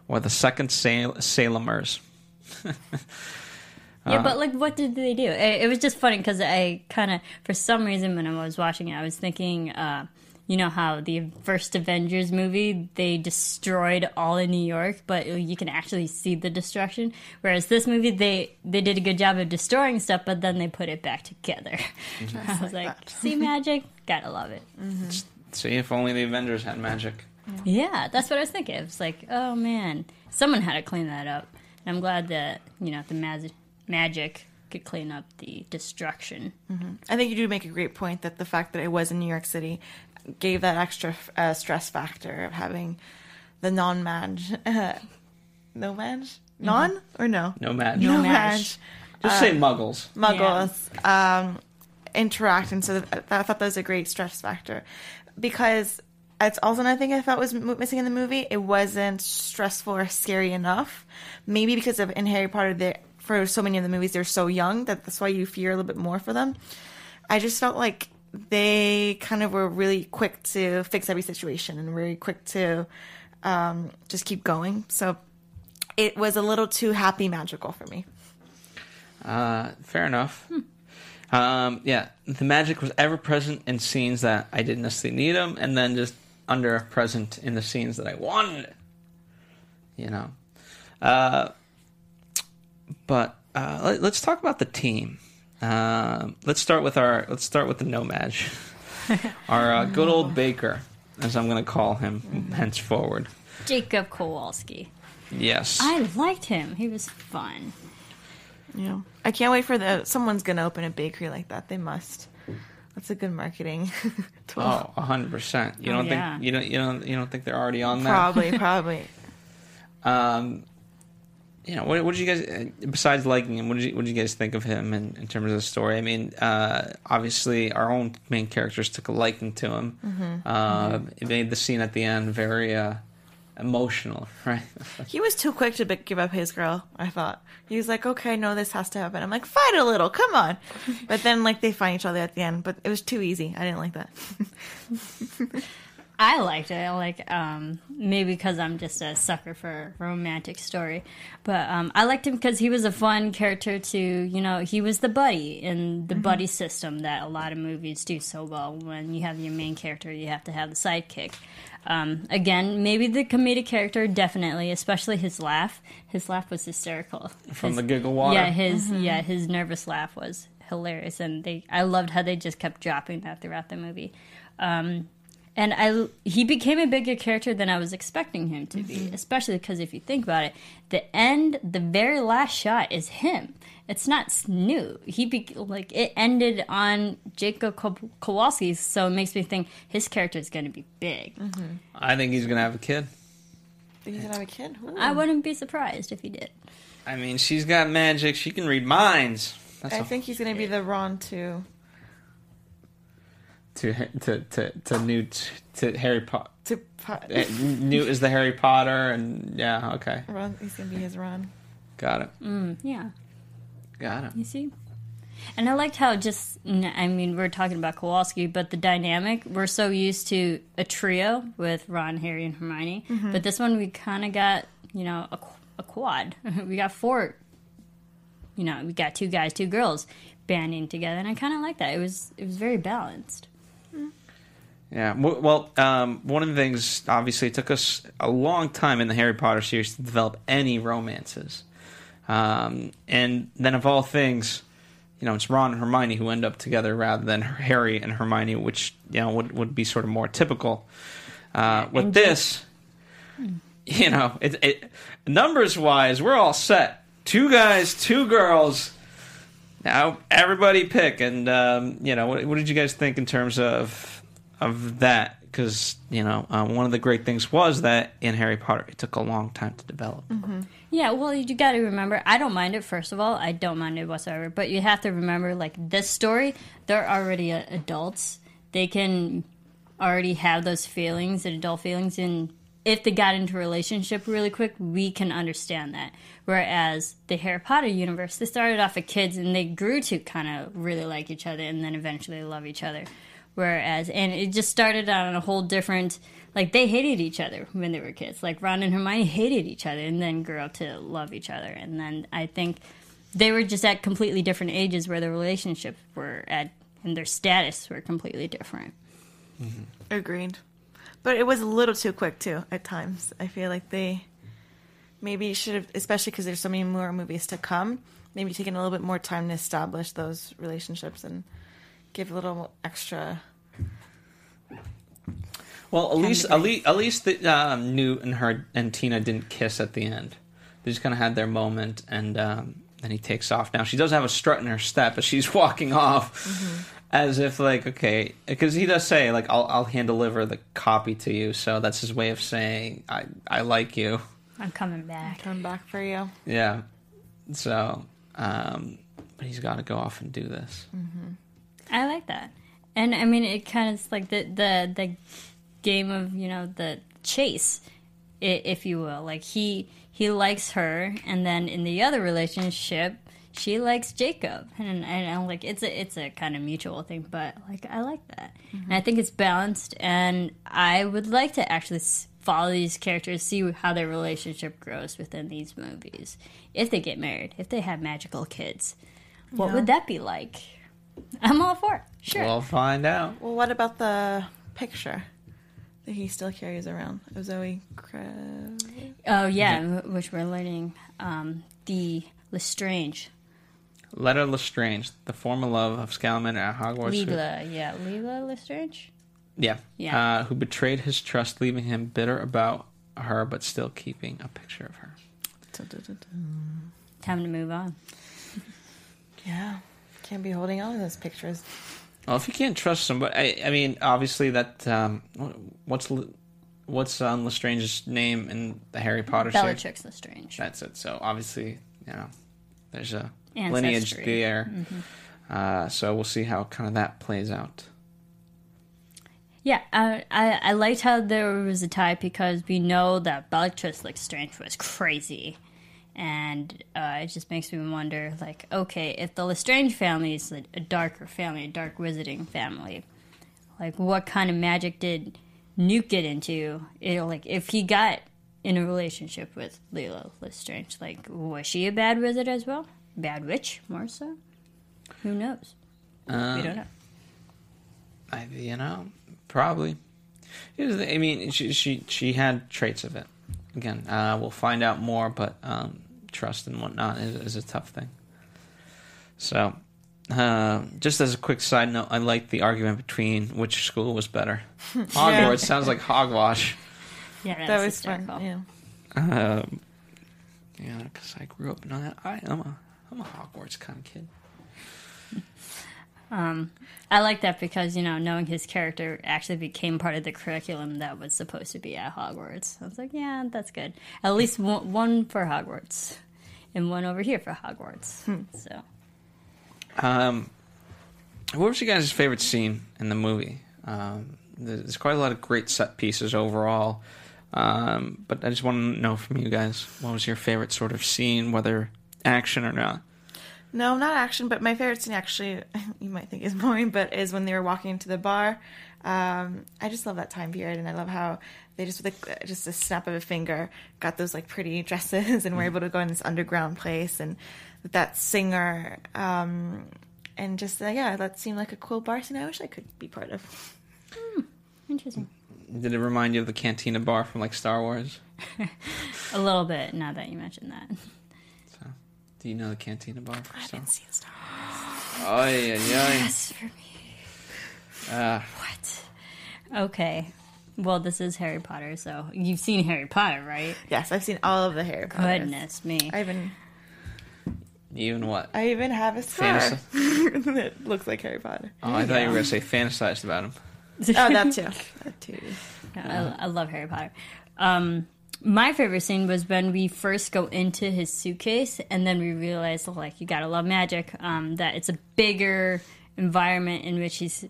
Speaker 1: or the Second Sal- Salemers. [laughs]
Speaker 3: Yeah, but like, what did they do? It, it was just funny because I kind of, for some reason, when I was watching it, I was thinking, uh, you know, how the first Avengers movie they destroyed all of New York, but you can actually see the destruction. Whereas this movie, they they did a good job of destroying stuff, but then they put it back together. Mm-hmm. [laughs] I was like,
Speaker 4: that.
Speaker 3: see [laughs] magic, gotta love it. Mm-hmm.
Speaker 1: See if only the Avengers had magic.
Speaker 3: Yeah, that's what I was thinking. It was like, oh man, someone had to clean that up. And I'm glad that you know the mag- magic could clean up the destruction. Mm-hmm.
Speaker 4: I think you do make a great point that the fact that it was in New York City gave that extra uh, stress factor of having the non-mage, uh, [laughs] no mage, non or no,
Speaker 1: No magic.
Speaker 3: No
Speaker 4: no
Speaker 3: mage.
Speaker 4: mage
Speaker 1: Just say Muggles.
Speaker 4: muggles um, interact, and so th- I thought that was a great stress factor because it's also another thing I felt was m- missing in the movie. It wasn't stressful or scary enough. Maybe because of in Harry Potter, they for so many of the movies they're so young that that's why you fear a little bit more for them. I just felt like they kind of were really quick to fix every situation and really quick to um, just keep going. So it was a little too happy magical for me.
Speaker 1: Uh, fair enough. Um, yeah, the magic was ever present in scenes that I didn't necessarily need them, and then just under present in the scenes that I wanted. You know. Uh, but uh, let, us talk about the team. Uh, let's start with our. Let's start with the No-Maj, [laughs] our uh, good old Baker, as I'm going to call him henceforward.
Speaker 3: Jacob Kowalski.
Speaker 1: Yes.
Speaker 3: I liked him. He was fun.
Speaker 4: Yeah, I can't wait for the someone's gonna open a bakery like that. They must. That's a good marketing [laughs] tool.
Speaker 1: Oh, hundred percent. You
Speaker 3: Oh,
Speaker 1: don't
Speaker 3: yeah.
Speaker 1: think you don't you don't you don't think they're already on that?
Speaker 4: probably, [laughs] probably.
Speaker 1: Um, you know, what, what did you guys uh, besides liking him? What did you what did you guys think of him in, in terms of the story? I mean, uh, obviously our own main characters took a liking to him.
Speaker 3: Mm-hmm.
Speaker 1: Uh, It made the scene at the end very uh, emotional, [laughs] right?
Speaker 4: He was too quick to give up his girl. I thought he was like, "Okay, no, this has to happen." I'm like, "Fight a little, come on!" But then, like, they find each other at the end. But it was too easy. I didn't like that. [laughs]
Speaker 3: I liked it. Like um, maybe because I'm just a sucker for a romantic story, but um, I liked him because he was a fun character to you know he was the buddy in the buddy system that a lot of movies do so well. When you have your main character, you have to have the sidekick. Um, again, maybe the comedic character definitely, especially his laugh. His laugh was hysterical.
Speaker 1: From
Speaker 3: His-
Speaker 1: the giggle water.
Speaker 3: Yeah, his yeah his nervous laugh was hilarious, and they I loved how they just kept dropping that throughout the movie. Um, and I he became a bigger character than I was expecting him to be, mm-hmm. especially because if you think about it, the end, the very last shot is him. It's not s- new. He be, like it ended on Jacob Ko- Kowalski, so it makes me think his character is going to be big. Mm-hmm.
Speaker 1: I think he's gonna have a kid.
Speaker 4: Think he's gonna have a kid? Ooh.
Speaker 3: I wouldn't be surprised if he did.
Speaker 1: I mean, she's got magic. She can read minds. That's
Speaker 4: I
Speaker 1: a-
Speaker 4: think he's gonna be the Ron too.
Speaker 1: To to to to Newt to Harry Potter.
Speaker 4: To po- uh,
Speaker 1: Newt is the Harry Potter, and yeah, okay,
Speaker 4: Ron, he's gonna be his Ron.
Speaker 1: got it, mm,
Speaker 3: Yeah.
Speaker 1: got it.
Speaker 3: You see? And I liked how just, I mean, we're talking about Kowalski, but the dynamic, we're so used to a trio with Ron, Harry, and Hermione. Mm-hmm. But this one, we kind of got, you know, a, a quad. [laughs] we got four, you know, we got two guys, two girls banding together. And I kind of like that. It was, it was very balanced.
Speaker 1: Yeah. Well, um, one of the things, obviously, it took us a long time in the Harry Potter series to develop any romances. Um, and then, of all things, you know, it's Ron and Hermione who end up together rather than Harry and Hermione, which, you know, would, would be sort of more typical. Uh, with
Speaker 3: and
Speaker 1: this, [laughs] you know, it, it numbers wise, we're all set. Two guys, two girls. Now everybody pick, and um, you know, what, what did you guys think in terms of of that? Because you know, uh, one of the great things was that in Harry Potter, it took a long time to develop.
Speaker 3: Yeah, well, you got to remember, I don't mind it, first of all. I don't mind it whatsoever. But you have to remember, like, this story, they're already uh, adults. They can already have those feelings, the adult feelings. And if they got into a relationship really quick, we can understand that. Whereas the Harry Potter universe, they started off as kids and they grew to kind of really like each other and then eventually love each other. Whereas, and it just started on a whole different, like they hated each other when they were kids. Like Ron and Hermione hated each other and then grew up to love each other. And then I think they were just at completely different ages where their relationships were at, and their status were completely different. Mm-hmm.
Speaker 4: Agreed. But it was a little too quick too at times. I feel like they maybe should have, especially because there's so many more movies to come. Maybe taking a little bit more time to establish those relationships and give a little extra.
Speaker 1: Well, at least,
Speaker 4: to
Speaker 1: at least, at least, the, um, Newt and her and Tina didn't kiss at the end. They just kind of had their moment, and um, then he takes off. Now she does have a strut in her step as she's [laughs] walking off, as if like, okay, because he does say like, "I'll I'll hand deliver the copy to you." So that's his way of saying, "I I like you."
Speaker 3: I'm coming back.
Speaker 4: Come back for you.
Speaker 1: Yeah. So, um, but he's got to go off and do this.
Speaker 3: I like that. And I mean, it kind of is like the, the, the game of, you know, the chase, if you will. Like he, he likes her, and then in the other relationship, she likes Jacob, and, and I'm like, it's a it's a kind of mutual thing, but like I like that, and I mm-hmm. think it's balanced, and I would like to actually follow these characters, see how their relationship grows within these movies. If they get married, if they have magical kids, what would that be like? I'm all for it. Sure.
Speaker 1: We'll find out.
Speaker 4: Well, what about the picture that he still carries around of Zoe Kravitz?
Speaker 3: oh yeah, wh- which we're learning um, the Lestrange,
Speaker 1: Leta Lestrange, the former love of Scamander at Hogwarts. who-
Speaker 3: yeah, Leela Lestrange.
Speaker 1: Yeah.
Speaker 3: Yeah.
Speaker 1: Uh, who betrayed his trust, leaving him bitter about her, but still keeping a picture of her.
Speaker 3: Time to move on.
Speaker 4: Yeah, can't be holding on to those pictures.
Speaker 1: Well, if you can't trust somebody, I, I mean, obviously that um, what's what's um, Lestrange's name in the Harry Potter series?
Speaker 3: Bellatrix Lestrange.
Speaker 1: That's it. So obviously, you know, there's a
Speaker 3: Ancestry.
Speaker 1: lineage there. Uh, so we'll see how kind of that plays out.
Speaker 3: Yeah, I, I I liked how there was a tie because we know that Bellatrix Lestrange was crazy, and uh, it just makes me wonder, like, okay, if the Lestrange family is a, a darker family, a dark wizarding family, like, what kind of magic did Newt get into? You know, like, if he got in a relationship with Leela Lestrange, like, was she a bad wizard as well? Bad witch, more so? Who knows? we don't know.
Speaker 1: I, you know, probably. Here's the, I mean, she, she she had traits of it. Again, uh, we'll find out more, but um, trust and whatnot is, is a tough thing. So, uh, just as a quick side note, I like the argument between which school was better. [laughs] Hogwarts sounds like hogwash.
Speaker 3: Yeah,
Speaker 4: That
Speaker 3: that's
Speaker 4: was fun.
Speaker 3: hysterical.
Speaker 4: Yeah.
Speaker 1: Um, yeah, because I grew up in that. I, I'm a I'm a Hogwarts kind of kid.
Speaker 3: I like that because you know knowing his character actually became part of the curriculum that was supposed to be at Hogwarts. I was like, yeah, that's good. At least one, one for Hogwarts, and one over here for Hogwarts. So
Speaker 1: Um, what was your guys' favorite scene in the movie? Um, there's quite a lot of great set pieces overall, um, but I just want to know from you guys what was your favorite sort of scene, whether action or not.
Speaker 4: No, not action, but my favorite scene actually, [laughs] you might think is boring, but is when they were walking into the bar. Um, I just love that time period, and I love how they just with a, just a snap of a finger got those like pretty [laughs] dresses and were able to go in this underground place, and with that singer, um, and just uh, yeah, that seemed like a cool bar scene. I wish I could be part of.
Speaker 3: interesting.
Speaker 1: Did it remind you of the Cantina bar from like Star Wars? [laughs]
Speaker 3: A little bit. Now that you mentioned that,
Speaker 1: So, do you know the Cantina bar from
Speaker 4: I
Speaker 1: Star
Speaker 4: haven't
Speaker 1: Wars?
Speaker 4: seen Star Wars.
Speaker 1: Oh yeah, yeah.
Speaker 3: yes, for me.
Speaker 1: Uh,
Speaker 3: What? Okay. Well, this is Harry Potter, so you've seen Harry Potter, right?
Speaker 4: Yes, I've seen all of the Harry Potter.
Speaker 3: Goodness me.
Speaker 4: I even
Speaker 1: even what?
Speaker 4: I even have a scar
Speaker 1: Fantasy- [laughs]
Speaker 4: that looks like Harry Potter.
Speaker 1: Oh, I thought you were gonna say fantasized about him.
Speaker 4: Oh, that too. That too. [laughs]
Speaker 3: Yeah, I, I love Harry Potter. Um, my favorite scene was when we first go into his suitcase, and then we realize, like, you gotta love magic. Um, that it's a bigger environment in which he's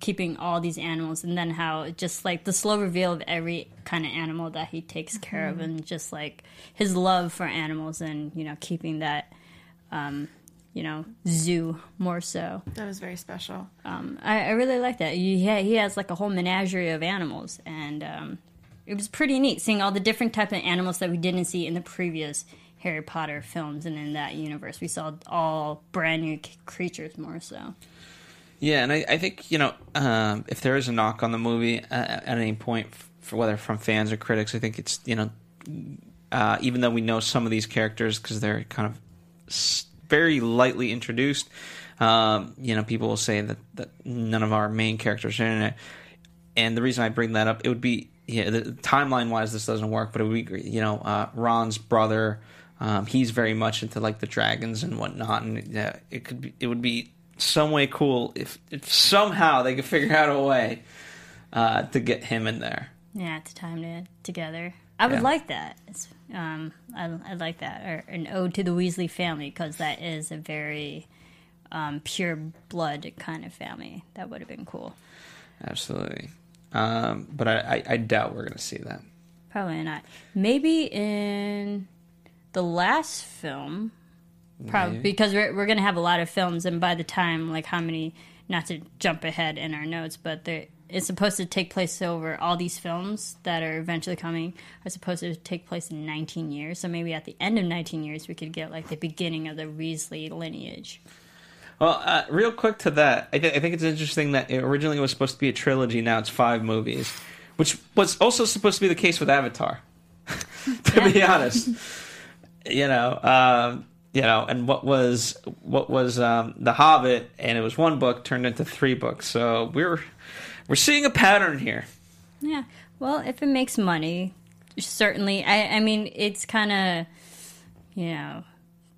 Speaker 3: keeping all these animals, and then how just like the slow reveal of every kind of animal that he takes care of, and just like his love for animals, and you know, keeping that, um, you know, zoo more so.
Speaker 4: That was very special.
Speaker 3: Um, I, I really like that. He, he has like a whole menagerie of animals, and um, it was pretty neat seeing all the different type of animals that we didn't see in the previous Harry Potter films and in that universe. We saw all brand new c- creatures more so.
Speaker 1: Yeah, and I, I think you know um, if there is a knock on the movie uh, at any point, for whether from fans or critics, I think it's you know uh, even though we know some of these characters because they're kind of very lightly introduced, um, you know people will say that, that none of our main characters are in it. And the reason I bring that up, it would be yeah, the, timeline wise, this doesn't work, but it would be great, you know uh, Ron's brother. Um, he's very much into like the dragons and whatnot, and yeah, it could be it would be some way cool if, if somehow they could figure out a way uh, to get him in there.
Speaker 3: Yeah, to time it together. I would
Speaker 1: Yeah.
Speaker 3: like that. It's, um, I, I'd like that, or an ode to the Weasley family, because that is a very um, pure blood kind of family. That would have been cool.
Speaker 1: Absolutely, um, but I, I, I doubt we're going to see that.
Speaker 3: Probably not. Maybe in the last film, probably
Speaker 1: Maybe.
Speaker 3: because we're we're gonna have a lot of films, and by the time like how many, not to jump ahead in our notes, but there it's supposed to take place over all these films that are eventually coming are supposed to take place in 19 years. So maybe at the end of 19 years, we could get like the beginning of the Weasley lineage.
Speaker 1: Well, uh, real quick to that, I, th- I think it's interesting that it originally it was supposed to be a trilogy. Now it's five movies, which was also supposed to be the case with Avatar. [laughs] to be honest, you know, um, you know, and what was what was um, the Hobbit, and it was one book turned into three books. So we're we're seeing a pattern here.
Speaker 3: Yeah. Well, if it makes money, certainly. I, I mean, it's kind of, you know,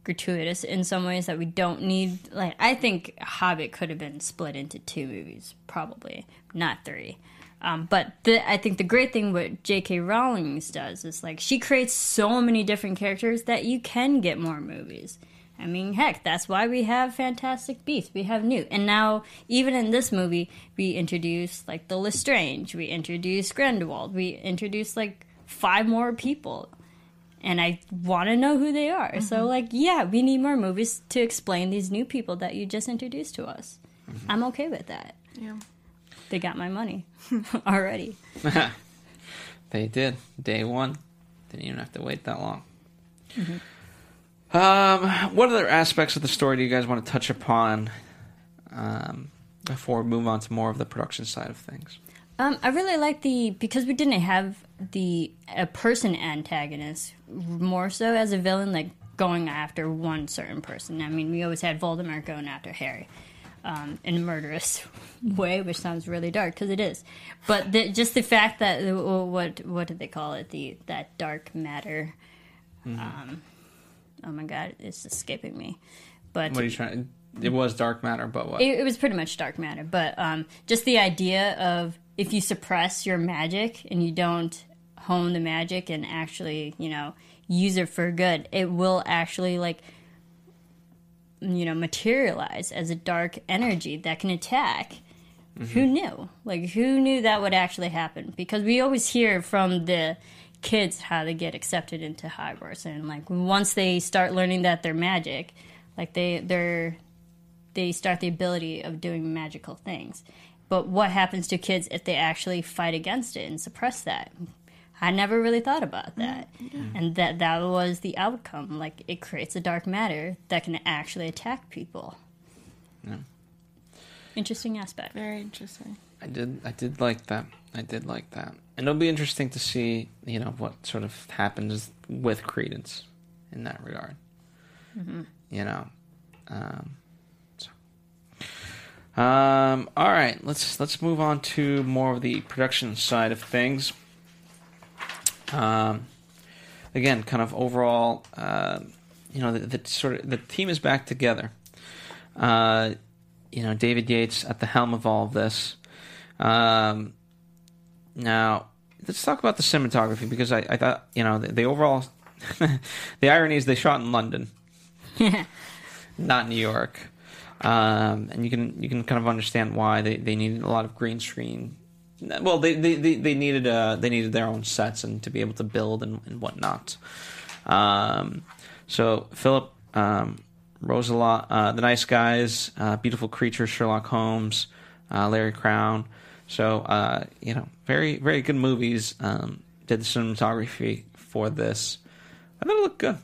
Speaker 3: gratuitous in some ways that we don't need. Like, I think Hobbit could have been split into two movies, probably not three. Um, but the, I think the great thing what J.K. Rowling does is like she creates so many different characters that you can get more movies. I mean, heck, that's why we have Fantastic Beasts. We have Newt. And now, even in this movie, we introduce, like, the Lestrange. We introduce Grindelwald. We introduce, like, five more people. And I want to know who they are. So, like, yeah, we need more movies to explain these new people that you just introduced to us. I'm okay with that.
Speaker 4: Yeah.
Speaker 3: They got my money [laughs] [laughs] already. [laughs]
Speaker 1: They did day one. Didn't even have to wait that long. Um, what other aspects of the story do you guys want to touch upon um, before we move on to more of the production side of things?
Speaker 3: Um, I really like the because we didn't have the a person antagonist more so as a villain, like going after one certain person. I mean, we always had Voldemort going after Harry um, in a murderous [laughs] way, which sounds really dark because it is. But the, just the fact that uh, what what did they call it? The that dark matter. Um, oh my god, it's escaping me. But
Speaker 1: What are you trying? It was dark matter, but what?
Speaker 3: it, it was pretty much dark matter but um, just the idea of if you suppress your magic and you don't hone the magic and actually you know use it for good it will actually like you know materialize as a dark energy that can attack. Mm-hmm. Who knew? Like who knew that would actually happen? Because we always hear from the kids how they get accepted into Hogwarts and like once they start learning that they're magic like they they're they start the ability of doing magical things. But what happens to kids if they actually fight against it and suppress that? I never really thought about that. And that that was the outcome. Like it creates a dark matter that can actually attack people. Yeah. Interesting aspect.
Speaker 4: Very interesting.
Speaker 1: I did. I did like that. I did like that, and it'll be interesting to see, you know, what sort of happens with Credence in that regard. You know, um, so. Um, all right, let's let's move on to more of the production side of things. Um, again, kind of overall, uh, you know, the, the sort of the team is back together. Uh, you know, David Yates at the helm of all of this. Um, now, let's talk about the cinematography because I, I thought, you know, the, the overall, [laughs] the irony is they shot in London, [laughs] not New York. Um, and you can you can kind of understand why they, they needed a lot of green screen. Well, they they, they, needed uh they needed their own sets and to be able to build and, and whatnot. Um, so Philip um, Rousselot, uh, the nice guys, uh, beautiful creature, Sherlock Holmes, uh, Larry Crowne. So uh, you know, very very good movies. Um, did the cinematography for this. I thought it looked good.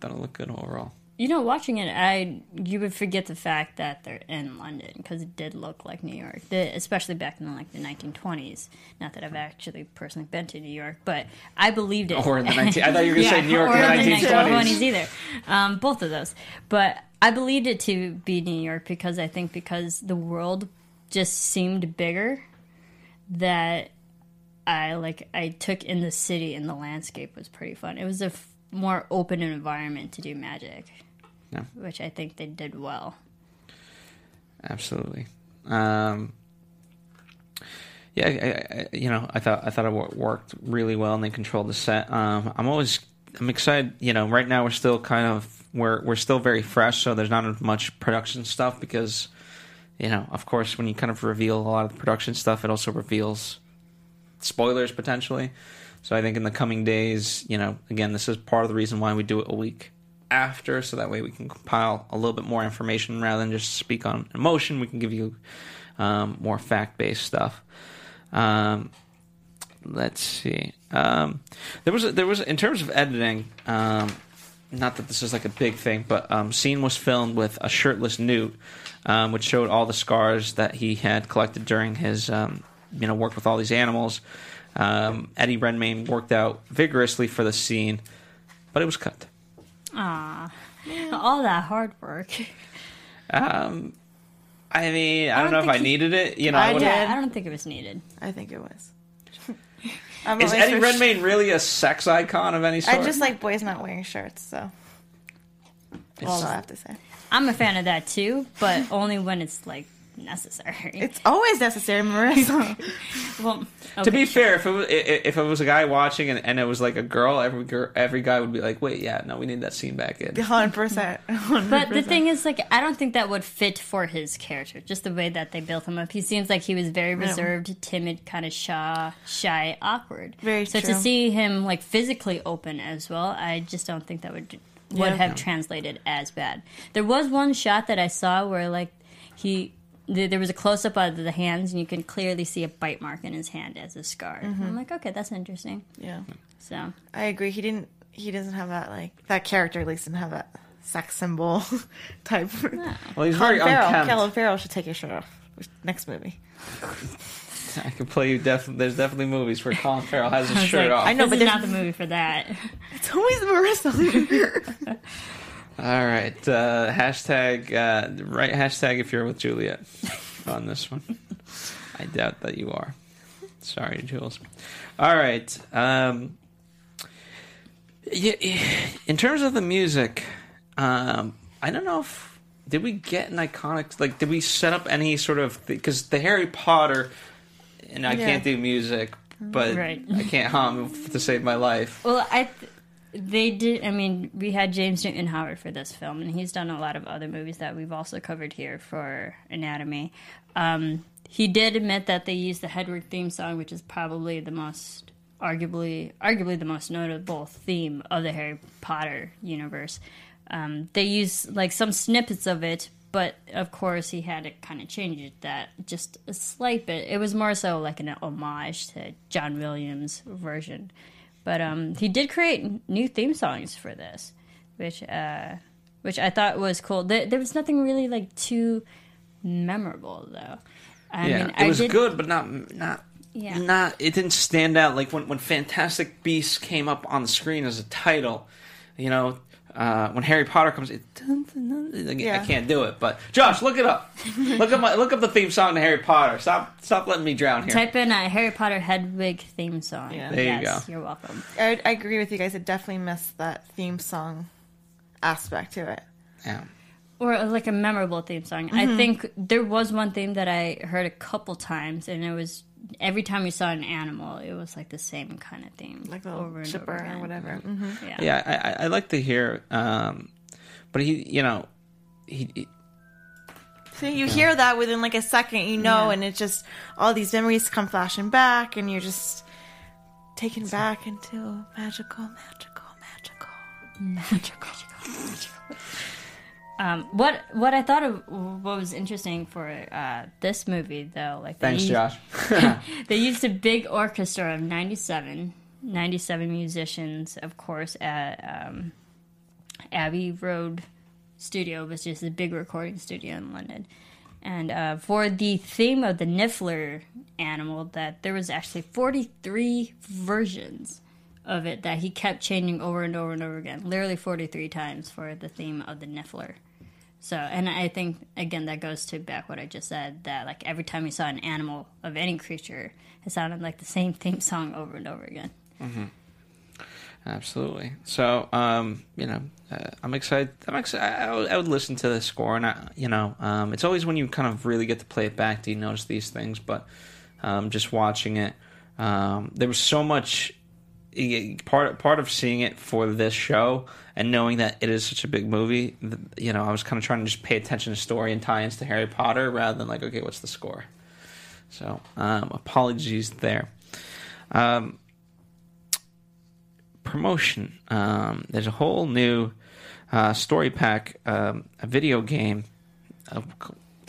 Speaker 1: Thought it looked good overall.
Speaker 3: You know, watching it, I you would forget the fact that they're in London because it did look like New York, the, especially back in like the 1920s. Not that I've actually personally been to New York, but I believed it.
Speaker 1: Or in the 19 I thought you were gonna [laughs] say New York
Speaker 3: or
Speaker 1: in the 1920s.
Speaker 3: either. Um, both of those, but I believed it to be New York because I think because the world just seemed bigger that I like I took in the city and the landscape was pretty fun. It was a f- more open environment to do magic,
Speaker 1: Yeah.
Speaker 3: which I think they did well.
Speaker 1: Absolutely. Um, yeah, I, I, you know, I thought I thought it worked really well, and they controlled the set. Um, I'm always I'm excited. You know, right now we're still kind of we're we're still very fresh, so there's not as much production stuff because, you know, of course, when you kind of reveal a lot of the production stuff, it also reveals spoilers potentially. So I think in the coming days, you know, again, this is part of the reason why we do it a week after, so that way we can compile a little bit more information rather than just speak on emotion. We can give you um, more fact based stuff. Um, let's see. Um, there was a, there was in terms of editing. Um, not that this is like a big thing, but um, scene was filmed with a shirtless Newt, um, which showed all the scars that he had collected during his you know work with all these animals. Eddie Redmayne worked out vigorously for the scene, but it was cut.
Speaker 3: Aw, all that hard work.
Speaker 1: Um, I mean, I,
Speaker 4: I
Speaker 1: don't,
Speaker 4: don't
Speaker 1: know if
Speaker 4: think
Speaker 1: I
Speaker 4: he-
Speaker 1: needed it. You know,
Speaker 4: I
Speaker 1: I
Speaker 4: did.
Speaker 3: I don't think it was needed.
Speaker 4: I think it was. [laughs] I'm
Speaker 1: Is Eddie
Speaker 4: for-
Speaker 1: Redmayne really a sex icon of any sort?
Speaker 4: I just like boys not wearing shirts, so that's all I have to say.
Speaker 3: I'm a fan of that too, but only when it's like necessary.
Speaker 4: It's always necessary, Marissa. [laughs]
Speaker 3: well,
Speaker 1: To be fair, if it was, i- i- if it was a guy watching and, and it was like a girl, every girl, every guy would be like, "Wait, yeah, no, we need that scene back in."
Speaker 4: Hundred percent.
Speaker 3: But the thing is, like, I don't think that would fit for his character. Just the way that they built him up, he seems like he was very reserved, timid, kind of shy, shy, awkward.
Speaker 4: Very
Speaker 3: so to see him like physically open as well, I just don't think that would would
Speaker 4: Yeah.
Speaker 3: have translated as bad. There was one shot that I saw where like he. Th- There was a close up of the hands, and you can clearly see a bite mark in his hand as a scar. Mm-hmm. I'm like, okay, that's interesting.
Speaker 4: yeah,
Speaker 3: So,
Speaker 4: I agree. He didn't. He doesn't have that like that character. At least didn't have that sex symbol [laughs] type.
Speaker 1: Well, he's very
Speaker 4: Colin Farrell.
Speaker 1: unkempt.
Speaker 4: Colin Farrell should take his shirt off. Next movie. [laughs]
Speaker 1: I can play you. Def- there's definitely movies where Colin Farrell has his shirt
Speaker 3: like,
Speaker 1: off.
Speaker 4: I know,
Speaker 3: this
Speaker 4: but
Speaker 3: is not the movie for that.
Speaker 4: It's always Marissa. [laughs]
Speaker 1: All right, uh, hashtag uh, right hashtag if you're with Juliet on this one. I doubt that you are. Sorry, Jules. All right. Um, in terms of the music, um, I don't know if did we get an iconic like did we set up any sort of because the Harry Potter and I
Speaker 4: Yeah.
Speaker 1: can't do music, but
Speaker 3: Right.
Speaker 1: I can't hum to save my life.
Speaker 3: Well, I th- they did. I mean, we had James Newton Howard for this film, and he's done a lot of other movies that we've also covered here for Anatomy. Um, he did admit that they used the Hedwig theme song, which is probably the most, arguably, arguably the most notable theme of the Harry Potter universe. Um, they used like some snippets of it, but of course he had to kind of change it that just a slight bit. It was more so like an homage to John Williams' version. But um, he did create new theme songs for this, which uh, which I thought was cool. There, there was nothing really like too memorable though. I
Speaker 1: yeah,
Speaker 3: mean,
Speaker 1: it was
Speaker 3: did,
Speaker 1: good, but not not
Speaker 3: Yeah.
Speaker 1: not. It didn't stand out like when when Fantastic Beasts came up on the screen as a title. You know, uh, when Harry Potter comes, it, like, I
Speaker 4: Yeah.
Speaker 1: can't do it. But Josh, look it up. look up my look up the theme song to Harry Potter. Stop stop letting me drown here.
Speaker 3: Type in a Harry Potter Hedwig theme song.
Speaker 4: Yeah.
Speaker 1: There you
Speaker 3: yes,
Speaker 1: go.
Speaker 3: You're welcome.
Speaker 4: I, I agree with you guys. I definitely missed that theme song aspect to it.
Speaker 1: Yeah.
Speaker 3: Or like a memorable theme song.
Speaker 4: Mm-hmm.
Speaker 3: I think there was one theme that I heard a couple times, and it was every time we saw an animal, it was like the same kind of theme,
Speaker 4: Like the
Speaker 3: over and
Speaker 4: chipper
Speaker 3: over again.
Speaker 4: or whatever. hmm
Speaker 3: Yeah.
Speaker 1: Yeah, I, I, I like to hear, um, but he, you know, he, he
Speaker 4: So you hear that within like a second, you know, and it's just all these memories come flashing back, and you're just taken back into magical, magical, magical, magical, magical.
Speaker 3: Um, what what I thought of what was interesting for uh, this movie though, like
Speaker 1: thanks,
Speaker 3: used,
Speaker 1: Josh. [laughs] [laughs]
Speaker 3: they used a big orchestra of 97, 97 musicians, of course, at um, Abbey Road Studio, which is a big recording studio in London. And uh, for the theme of the Niffler animal, that there was actually forty three versions of it that he kept changing over and over and over again, literally forty three times for the theme of the Niffler. So, and I think again that goes to back what I just said that like every time you saw an animal of any creature, it sounded like the same theme song over and over again.
Speaker 1: Absolutely. So, um, you know, uh, I'm excited. I'm excited. I, would- I would listen to the score, and I, you know, um, it's always when you kind of really get to play it back do you notice these things. But um, just watching it, um, there was so much. Part part of seeing it for this show and knowing that it is such a big movie, you know, I was kind of trying to just pay attention to story and tie-ins to Harry Potter rather than like, okay, what's the score? So, um, apologies there. Um, promotion. Um, there's a whole new uh, story pack, um, a video game,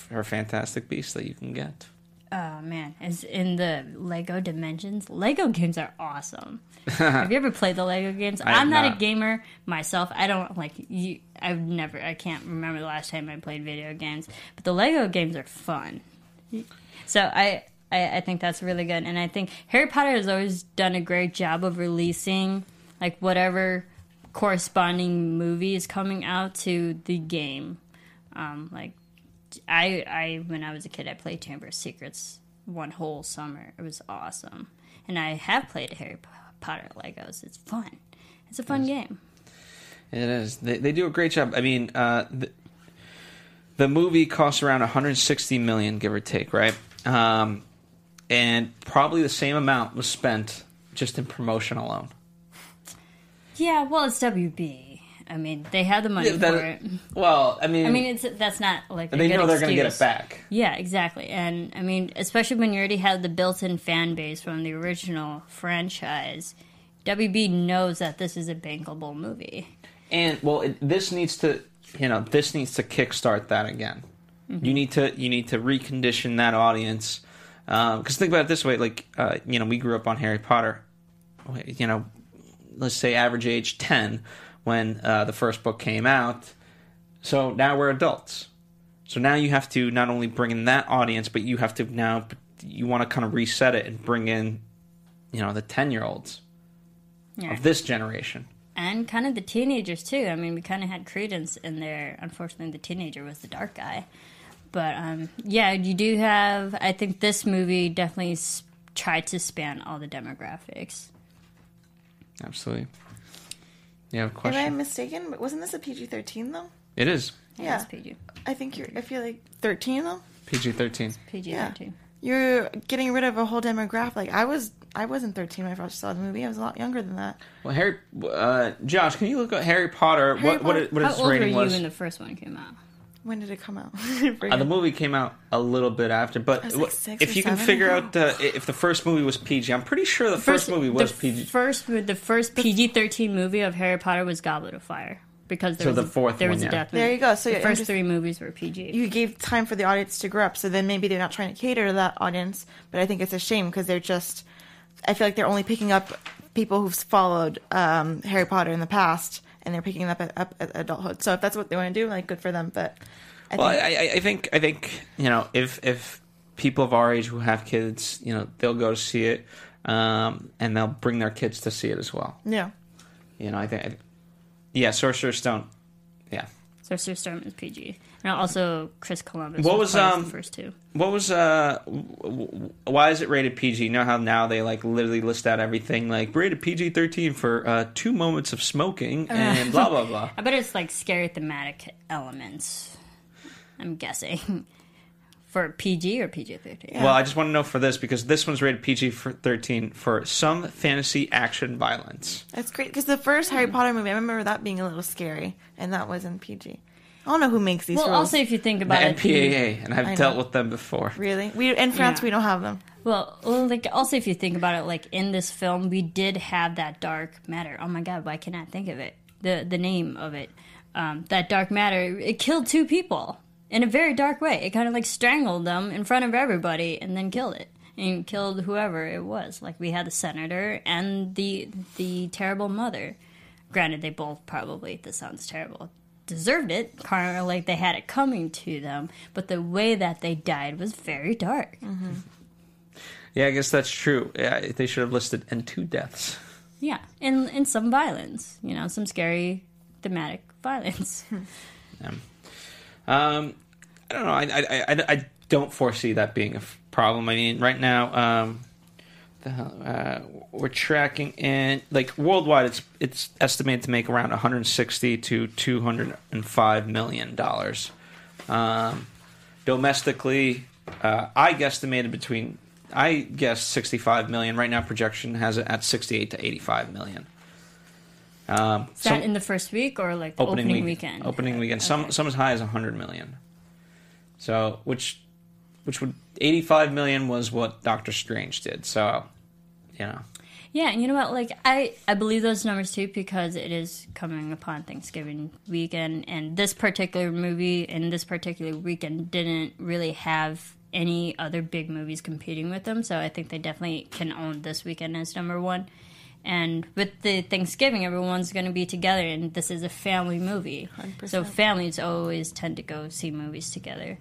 Speaker 1: her Fantastic Beasts that you can get.
Speaker 3: Oh man, is in the Lego Dimensions. Lego games are awesome. have you [laughs] ever played the Lego games?
Speaker 1: I
Speaker 3: I'm not,
Speaker 1: not.
Speaker 3: a gamer myself. I don't like you. I've never. I can't remember the last time I played video games. But the Lego games are fun. So I, I, I think that's really good, and I think Harry Potter has always done a great job of releasing like whatever corresponding movie is coming out to the game. Um, like I, I when I was a kid, I played Chamber of Secrets one whole summer. It was awesome, and I have played Harry Potter Legos. It's fun. It's a fun game.
Speaker 1: It is. They, they do a great job. I mean, uh, the, the movie costs around 160 million, give or take, right? Um, and probably the same amount was spent just in promotion alone.
Speaker 3: Yeah, well, it's WB. I mean, they had the money
Speaker 1: Yeah, that-
Speaker 3: for it.
Speaker 1: Well, I mean,
Speaker 3: I mean, it's that's not like
Speaker 1: they know they're going to get it back.
Speaker 3: Yeah, exactly. And I mean, especially when you already have the built-in fan base from the original franchise, WB knows that this is a bankable movie.
Speaker 1: And well, it, this needs to, you know, this needs to kickstart that again. You need to, you need to recondition that audience. Because think about it this way: like, uh, you know, we grew up on Harry Potter. You know, let's say average age ten when uh, the first book came out. So now we're adults. So now you have to not only bring in that audience, but you have to now you want to kind of reset it and bring in, you know, the ten year olds
Speaker 3: Yeah.
Speaker 1: of this generation.
Speaker 3: and kind of the teenagers too. I mean, we kind of had Credence in there. Unfortunately, the teenager was the dark guy. But um, yeah, you do have. I think this movie definitely s- tried to span all the demographics.
Speaker 1: Absolutely. You have a
Speaker 4: Am I
Speaker 1: question?
Speaker 4: mistaken? Wasn't this a PG thirteen though?
Speaker 1: It is
Speaker 4: Yeah,
Speaker 3: It's PG.
Speaker 4: I think you're. I feel like thirteen though.
Speaker 1: PG thirteen.
Speaker 3: PG thirteen. Yeah.
Speaker 4: You're getting rid of a whole demographic. Like I was, I wasn't thirteen when I first saw the movie. I was a lot younger than that.
Speaker 1: Well, Harry, uh, Josh, can you look at Harry Potter?
Speaker 4: Harry
Speaker 1: what what,
Speaker 4: Potter-
Speaker 1: it, what
Speaker 3: How
Speaker 1: its
Speaker 3: old were you
Speaker 1: was?
Speaker 3: when the first one came out?
Speaker 4: When did it come out? [laughs]
Speaker 1: Uh, the movie came out a little bit after, but
Speaker 4: like six
Speaker 1: if
Speaker 4: or
Speaker 1: you can figure out uh, if the first movie was PG, I'm pretty sure the first, movie was
Speaker 3: the
Speaker 1: PG.
Speaker 3: First, the first PG thirteen movie of Harry Potter was Goblet of Fire because there
Speaker 1: So
Speaker 3: was
Speaker 1: the
Speaker 3: a-
Speaker 1: fourth
Speaker 3: there
Speaker 1: one,
Speaker 3: was
Speaker 1: yeah.
Speaker 3: a death.
Speaker 4: There you go. So
Speaker 3: the
Speaker 4: I'm
Speaker 3: first
Speaker 4: just-
Speaker 3: three movies were PG.
Speaker 4: you gave time for the audience to grow up. So then maybe they're not trying to cater to that audience. But I think it's a shame because they're just. I feel like they're only picking up people who've followed um, Harry Potter in the past, and they're picking up at, up at adulthood. So if that's what they want to do, like good for them. But I
Speaker 1: Well,
Speaker 4: think,
Speaker 1: I, I, I think I think you know if if people of our age who have kids, you know, they'll go see it, um, and they'll bring their kids to see it as well.
Speaker 4: yeah,
Speaker 1: You know, I think, yeah, Sorcerer's Stone, yeah.
Speaker 3: Sorcerer's Stone is PG, and also Chris Columbus.
Speaker 1: What
Speaker 3: was,
Speaker 1: was, um,
Speaker 3: the first two?
Speaker 1: What was uh? w- w- Why is it rated PG? You know how now they like literally list out everything like rated PG thirteen for uh, two moments of smoking and blah blah blah. [laughs]
Speaker 3: I bet it's like scary thematic elements. I'm guessing [laughs] for PG or PG thirteen.
Speaker 1: Well, I just want to know for this because this one's rated PG for thirteen for some fantasy action violence.
Speaker 4: that's great because the first Harry Potter movie, I remember that being a little scary, and that was in PG. I don't know who makes these
Speaker 3: Well,
Speaker 4: rules.
Speaker 3: also if you think
Speaker 1: The
Speaker 3: about it,
Speaker 1: MPAA, and I've
Speaker 4: I
Speaker 1: dealt with them before.
Speaker 4: really, we in France
Speaker 3: Yeah.
Speaker 4: we don't have them.
Speaker 3: Well, well, like also if you think about it, like in this film, we did have that dark matter. Oh my god, why can't I think of it? The the name of it, um, that dark matter. It killed two people in a very dark way. It kind of like strangled them in front of everybody and then killed it and killed whoever it was. Like we had the senator and the the terrible mother. Granted, they both probably this sounds terrible. Deserved it, kind of like they had it coming to them, but the way that they died was very dark.
Speaker 1: Yeah, I guess that's true. Yeah, they should have listed and two deaths.
Speaker 3: Yeah, and and some violence, you know, some scary thematic [laughs] violence.
Speaker 1: Um, I don't know. I, I, I, I don't foresee that being a f- problem. I mean, right now, um, the hell, uh, we're tracking in like worldwide. It's it's estimated to make around 160 to 205 million dollars. Um, domestically, uh, I guesstimated between I guess 65 million. Right now, projection has it at 68 to 85 million. Um,
Speaker 3: Is that in the first week or like the opening,
Speaker 1: week-
Speaker 3: weekend?
Speaker 1: Opening weekend. Some some as high as hundred million. So which which would eighty five million was what Doctor Strange did. So you know
Speaker 3: Yeah, and you know what? Like I, I believe those numbers too because it is coming upon Thanksgiving weekend, and this particular movie in this particular weekend didn't really have any other big movies competing with them. So I think they definitely can own this weekend as number one. And with the Thanksgiving, everyone's going to be together, and this is a family movie. So families always tend to go see movies together.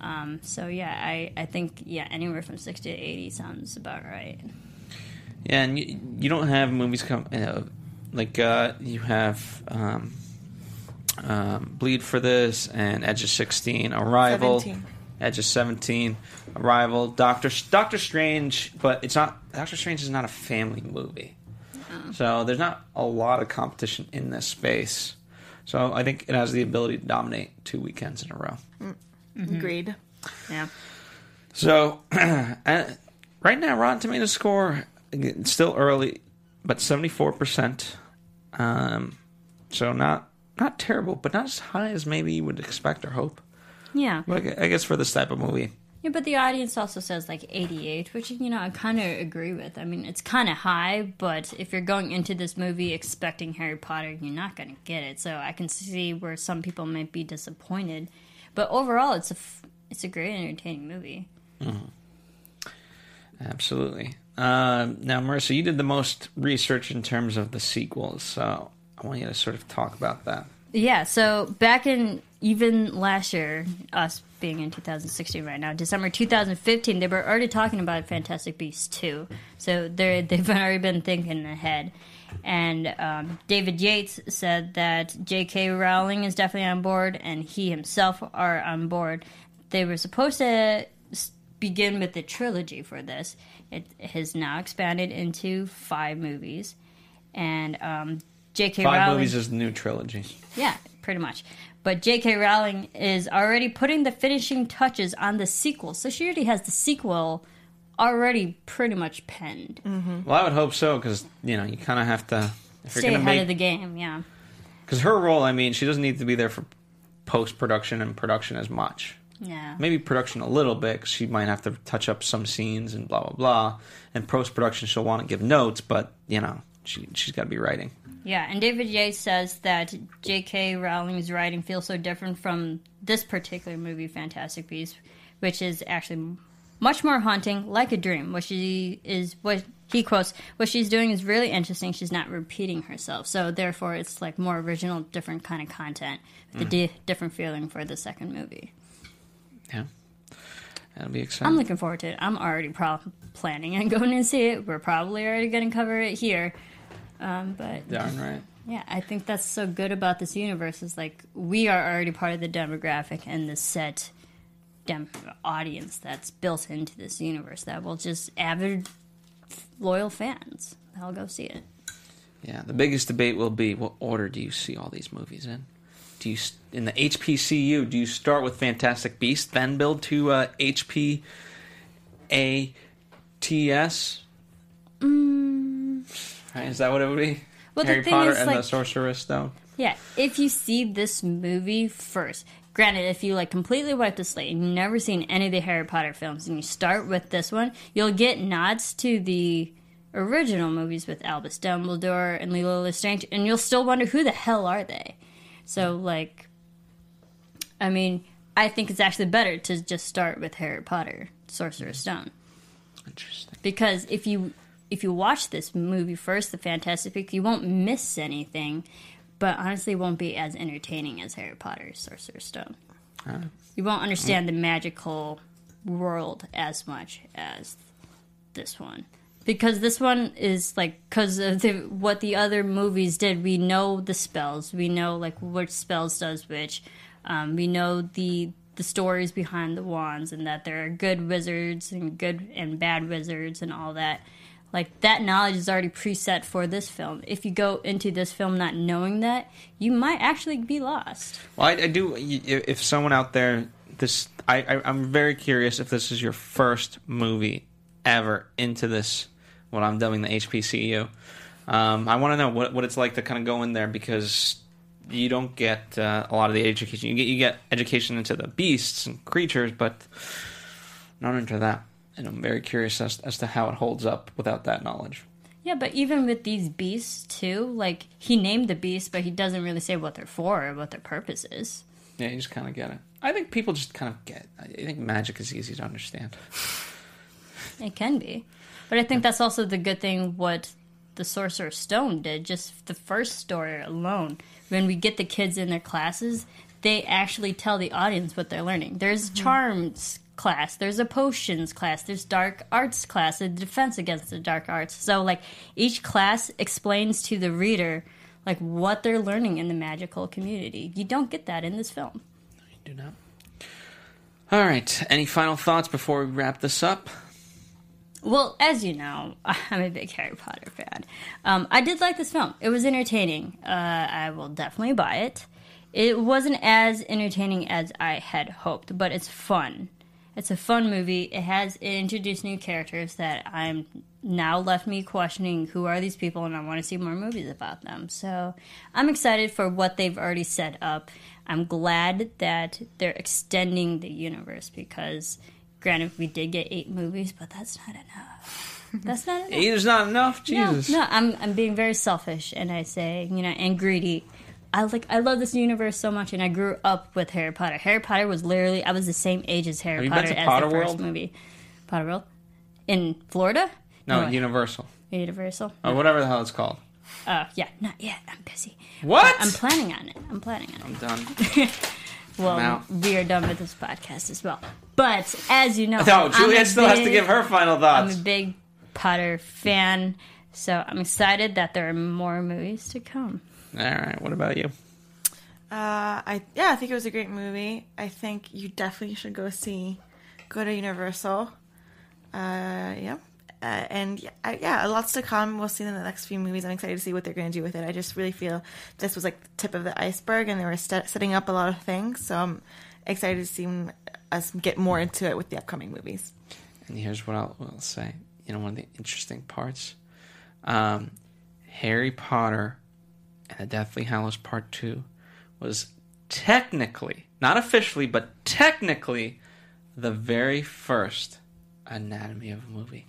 Speaker 3: Um, so yeah, I, I think yeah, anywhere from sixty to eighty sounds about right.
Speaker 1: Yeah, and you, you don't have movies come uh, like uh, you have um, um, Bleed for this and Edge of Sixteen, Arrival,
Speaker 4: 17.
Speaker 1: Edge of Seventeen, Arrival, Doctor Doctor Strange, but it's not Doctor Strange is not a family movie, so there's not a lot of competition in this space. So I think it has the ability to dominate two weekends in a row.
Speaker 4: Agreed.
Speaker 3: Yeah.
Speaker 1: So, [clears throat] right now, Rotten Tomatoes score it's still early, but seventy four percent. Um, so not not terrible, but not as high as maybe you would expect or hope.
Speaker 3: Yeah.
Speaker 1: But I guess for this type of movie,
Speaker 3: Yeah, but the audience also says like 88, which, you know, I kind of agree with. I mean, it's kind of high, but if you're going into this movie expecting Harry Potter, you're not going to get it. So I can see where some people might be disappointed. But overall, it's a, f- it's a great entertaining movie.
Speaker 1: absolutely. Um, now, Marissa, you did the most research in terms of the sequels, so I want you to sort of talk about that.
Speaker 3: Yeah, so back in even last year, us being in 2016 right now, December 2015, they were already talking about Fantastic Beasts 2. So they're, they've [laughs] already been thinking ahead. And um, David Yates said that J.K. Rowling is definitely on board, and he himself are on board. They were supposed to begin with the trilogy for this. It has now expanded into five movies. And um, J.K.
Speaker 1: Five
Speaker 3: Rowling.
Speaker 1: movies is the new trilogy.
Speaker 3: Yeah, pretty much. But J.K. Rowling is already putting the finishing touches on the sequel, so she already has the sequel already pretty much penned. Mm-hmm.
Speaker 1: Well, I would hope so because you know you kind of have to. If
Speaker 3: Stay
Speaker 1: you're
Speaker 3: ahead
Speaker 1: gonna make
Speaker 3: of the game, yeah.
Speaker 1: Because her role, I mean, she doesn't need to be there for post production and production as much.
Speaker 3: Yeah.
Speaker 1: Maybe production a little bit, 'cause she might have to touch up some scenes and blah blah blah. And post production, she'll want to give notes, but you know, she she's got to be writing.
Speaker 3: Yeah, and David Yates says that J.K. Rowling's writing feels so different from this particular movie, Fantastic Beasts, which is actually much more haunting, like a dream. What she is, what he quotes, what she's doing is really interesting. She's not repeating herself, so therefore it's like more original, different kind of content, with a di- different feeling for the second movie.
Speaker 1: Yeah, that'll be exciting.
Speaker 3: I'm looking forward to it. I'm already pro- planning on [laughs] going to see it. We're probably already going to cover it here. Um, but
Speaker 1: Darn right.
Speaker 3: yeah, I think that's so good about this universe is like we are already part of the demographic and the set audience that's built into this universe that will just avid loyal fans. I'll go see it.
Speaker 1: Yeah, the biggest debate will be what order do you see all these movies in? Do you in the HPCU? Do you start with Fantastic Beasts, then build to uh, HP ATS? Right, is that what it would be?
Speaker 3: Mm. Well, the
Speaker 1: Harry Potter
Speaker 3: is,
Speaker 1: and the
Speaker 3: like-
Speaker 1: Sorcerer's Stone.
Speaker 3: Yeah, if you see this movie first, granted, if you like completely wipe the slate and you've never seen any of the Harry Potter films, and you start with this one, you'll get nods to the original movies with Albus Dumbledore and Lilo Lestrange, and you'll still wonder who the hell are they. So, like, I mean, I think it's actually better to just start with Harry Potter, Sorcerer's mm-hmm. Stone
Speaker 1: Interesting.
Speaker 3: because if you if you watch this movie first, the Fantastic Beasts, you won't miss anything, but honestly, won't be as entertaining as Harry Potter, Sorcerer's Stone. You won't understand the magical world as much as this one. Because this one is like because of the what the other movies did. We know the spells. We know like which spells does which. Um, we know the the stories behind the wands and that there are good wizards and good and bad wizards and all that. Like that knowledge is already preset for this film. If you go into this film not knowing that, you might actually be lost.
Speaker 1: Well, I, I do. If someone out there, this, I, I, I'm very curious if this is your first movie ever into this, what I'm dubbing the HPCU. Um, I want to know what, what it's like to kind of go in there because you don't get uh, a lot of the education. You get you get education into the beasts and creatures, but not into that. And I'm very curious as, as to how it holds up without that knowledge.
Speaker 3: Yeah, but even with these beasts too, like he named the beasts, but he doesn't really say what they're for or what their purpose is.
Speaker 1: Yeah, you just kind of get it. I think people just kind of get. I think magic is easy to understand. [laughs]
Speaker 3: It can be. But I think that's also the good thing what the Sorcerer's Stone did, just the first story alone. When we get the kids in their classes, they actually tell the audience what they're learning. There's mm-hmm. charms class, there's a potions class, there's dark arts class, a defense against the dark arts. So like each class explains to the reader like what they're learning in the magical community. You don't get that in this film.
Speaker 1: Do not. All right. Any final thoughts before we wrap this up?
Speaker 3: Well, as you know, [laughs] I'm a big Harry Potter fan. Um, I did like this film. It was entertaining. Uh, I will definitely buy it. It wasn't as entertaining as I had hoped, but it's fun. It's a fun movie. It has it introduced new characters that I'm now left me questioning who are these people, and I want to see more movies about them. So I'm excited for what they've already set up. I'm glad that they're extending the universe because, granted, we did get eight movies, but that's not enough. [laughs] That's not enough.
Speaker 1: Eight is not enough.
Speaker 3: No,
Speaker 1: Jesus.
Speaker 3: no, I'm I'm being very selfish, and I say, you know, and greedy. I like I love this universe so much, and I grew up with Harry Potter. Harry Potter was literally I was the same age as Harry Potter as
Speaker 1: Potter
Speaker 3: the first movie. Potter World in Florida.
Speaker 1: No,
Speaker 3: No.
Speaker 1: Universal.
Speaker 3: Universal.
Speaker 1: Or whatever the hell it's called.
Speaker 3: Oh yeah, not yet. I'm busy.
Speaker 1: What?
Speaker 3: I'm planning on it. I'm planning on it.
Speaker 1: I'm done. [laughs]
Speaker 3: Well,
Speaker 1: out.
Speaker 3: we are done with this podcast as well. But as you know, [laughs]
Speaker 1: No, Juliet still has to give her final thoughts.
Speaker 3: I'm a big Potter fan, so I'm excited that there are more movies to come.
Speaker 1: All right. What about you?
Speaker 4: Uh, I yeah, I think it was a great movie. I think you definitely should go see, go to Universal. Uh, yeah, uh, and yeah, I, yeah, lots to come. We'll see in the next few movies. I'm excited to see what they're going to do with it. I just really feel this was like the tip of the iceberg, and they were set, setting up a lot of things. So I'm excited to see us get more into it with the upcoming movies.
Speaker 1: And here's what I'll, what I'll say. You know, one of the interesting parts um, Harry Potter and the Deathly Hallows Part 2 was technically, not officially, but technically, the very first anatomy of a movie.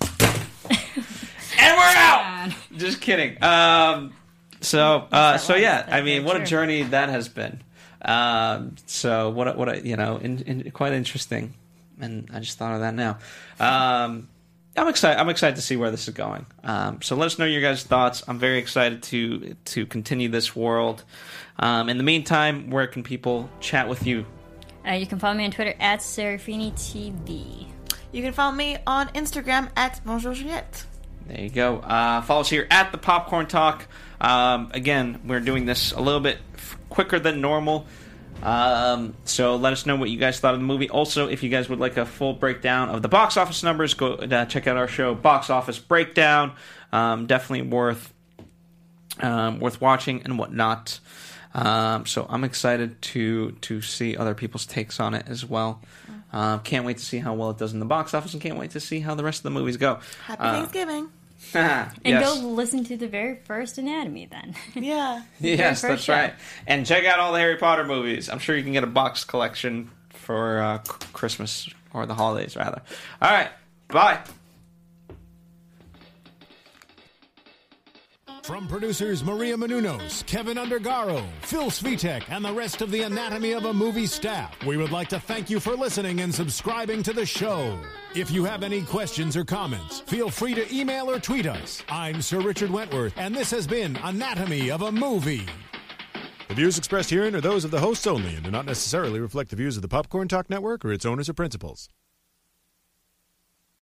Speaker 1: [laughs] and we're out! Just kidding. Um, so, uh, so yeah, I mean, what a journey that has been. Um, so what, a, what, a, you know, in, in, quite interesting. And I just thought of that now. Um, I'm excited. I'm excited to see where this is going. Um, so let us know your guys' thoughts. I'm very excited to to continue this world. Um, in the meantime, where can people chat with you?
Speaker 3: Uh, you can follow me on Twitter at Serafini TV.
Speaker 4: You can follow me on Instagram at Bonjour Juliette.
Speaker 1: There you go. Uh, follow us here at the Popcorn Talk. Um, again, we're doing this a little bit f- quicker than normal. Um, so let us know what you guys thought of the movie. Also, if you guys would like a full breakdown of the box office numbers, go uh, check out our show, Box Office Breakdown. Um, definitely worth um, worth watching and whatnot. Um, so I'm excited to to see other people's takes on it as well. Uh, can't wait to see how well it does in the box office, and can't wait to see how the rest of the movies go.
Speaker 4: Happy
Speaker 1: Uh,
Speaker 4: Thanksgiving. [laughs]
Speaker 3: And
Speaker 1: yes.
Speaker 3: go listen to the very first Anatomy then. [laughs]
Speaker 4: Yeah.
Speaker 1: Yes, that's
Speaker 3: show.
Speaker 1: right. And check out all the Harry Potter movies. I'm sure you can get a box collection for uh, Christmas or the holidays, rather. All right, bye.
Speaker 2: From producers Maria Menounos, Kevin Undergaro, Phil Svitek, and the rest of the Anatomy of a Movie staff, we would like to thank you for listening and subscribing to the show. If you have any questions or comments, feel free to email or tweet us. I'm Sir Richard Wentworth, and this has been Anatomy of a Movie.
Speaker 5: The views expressed herein are those of the hosts only and do not necessarily reflect the views of the Popcorn Talk Network or its owners or principals.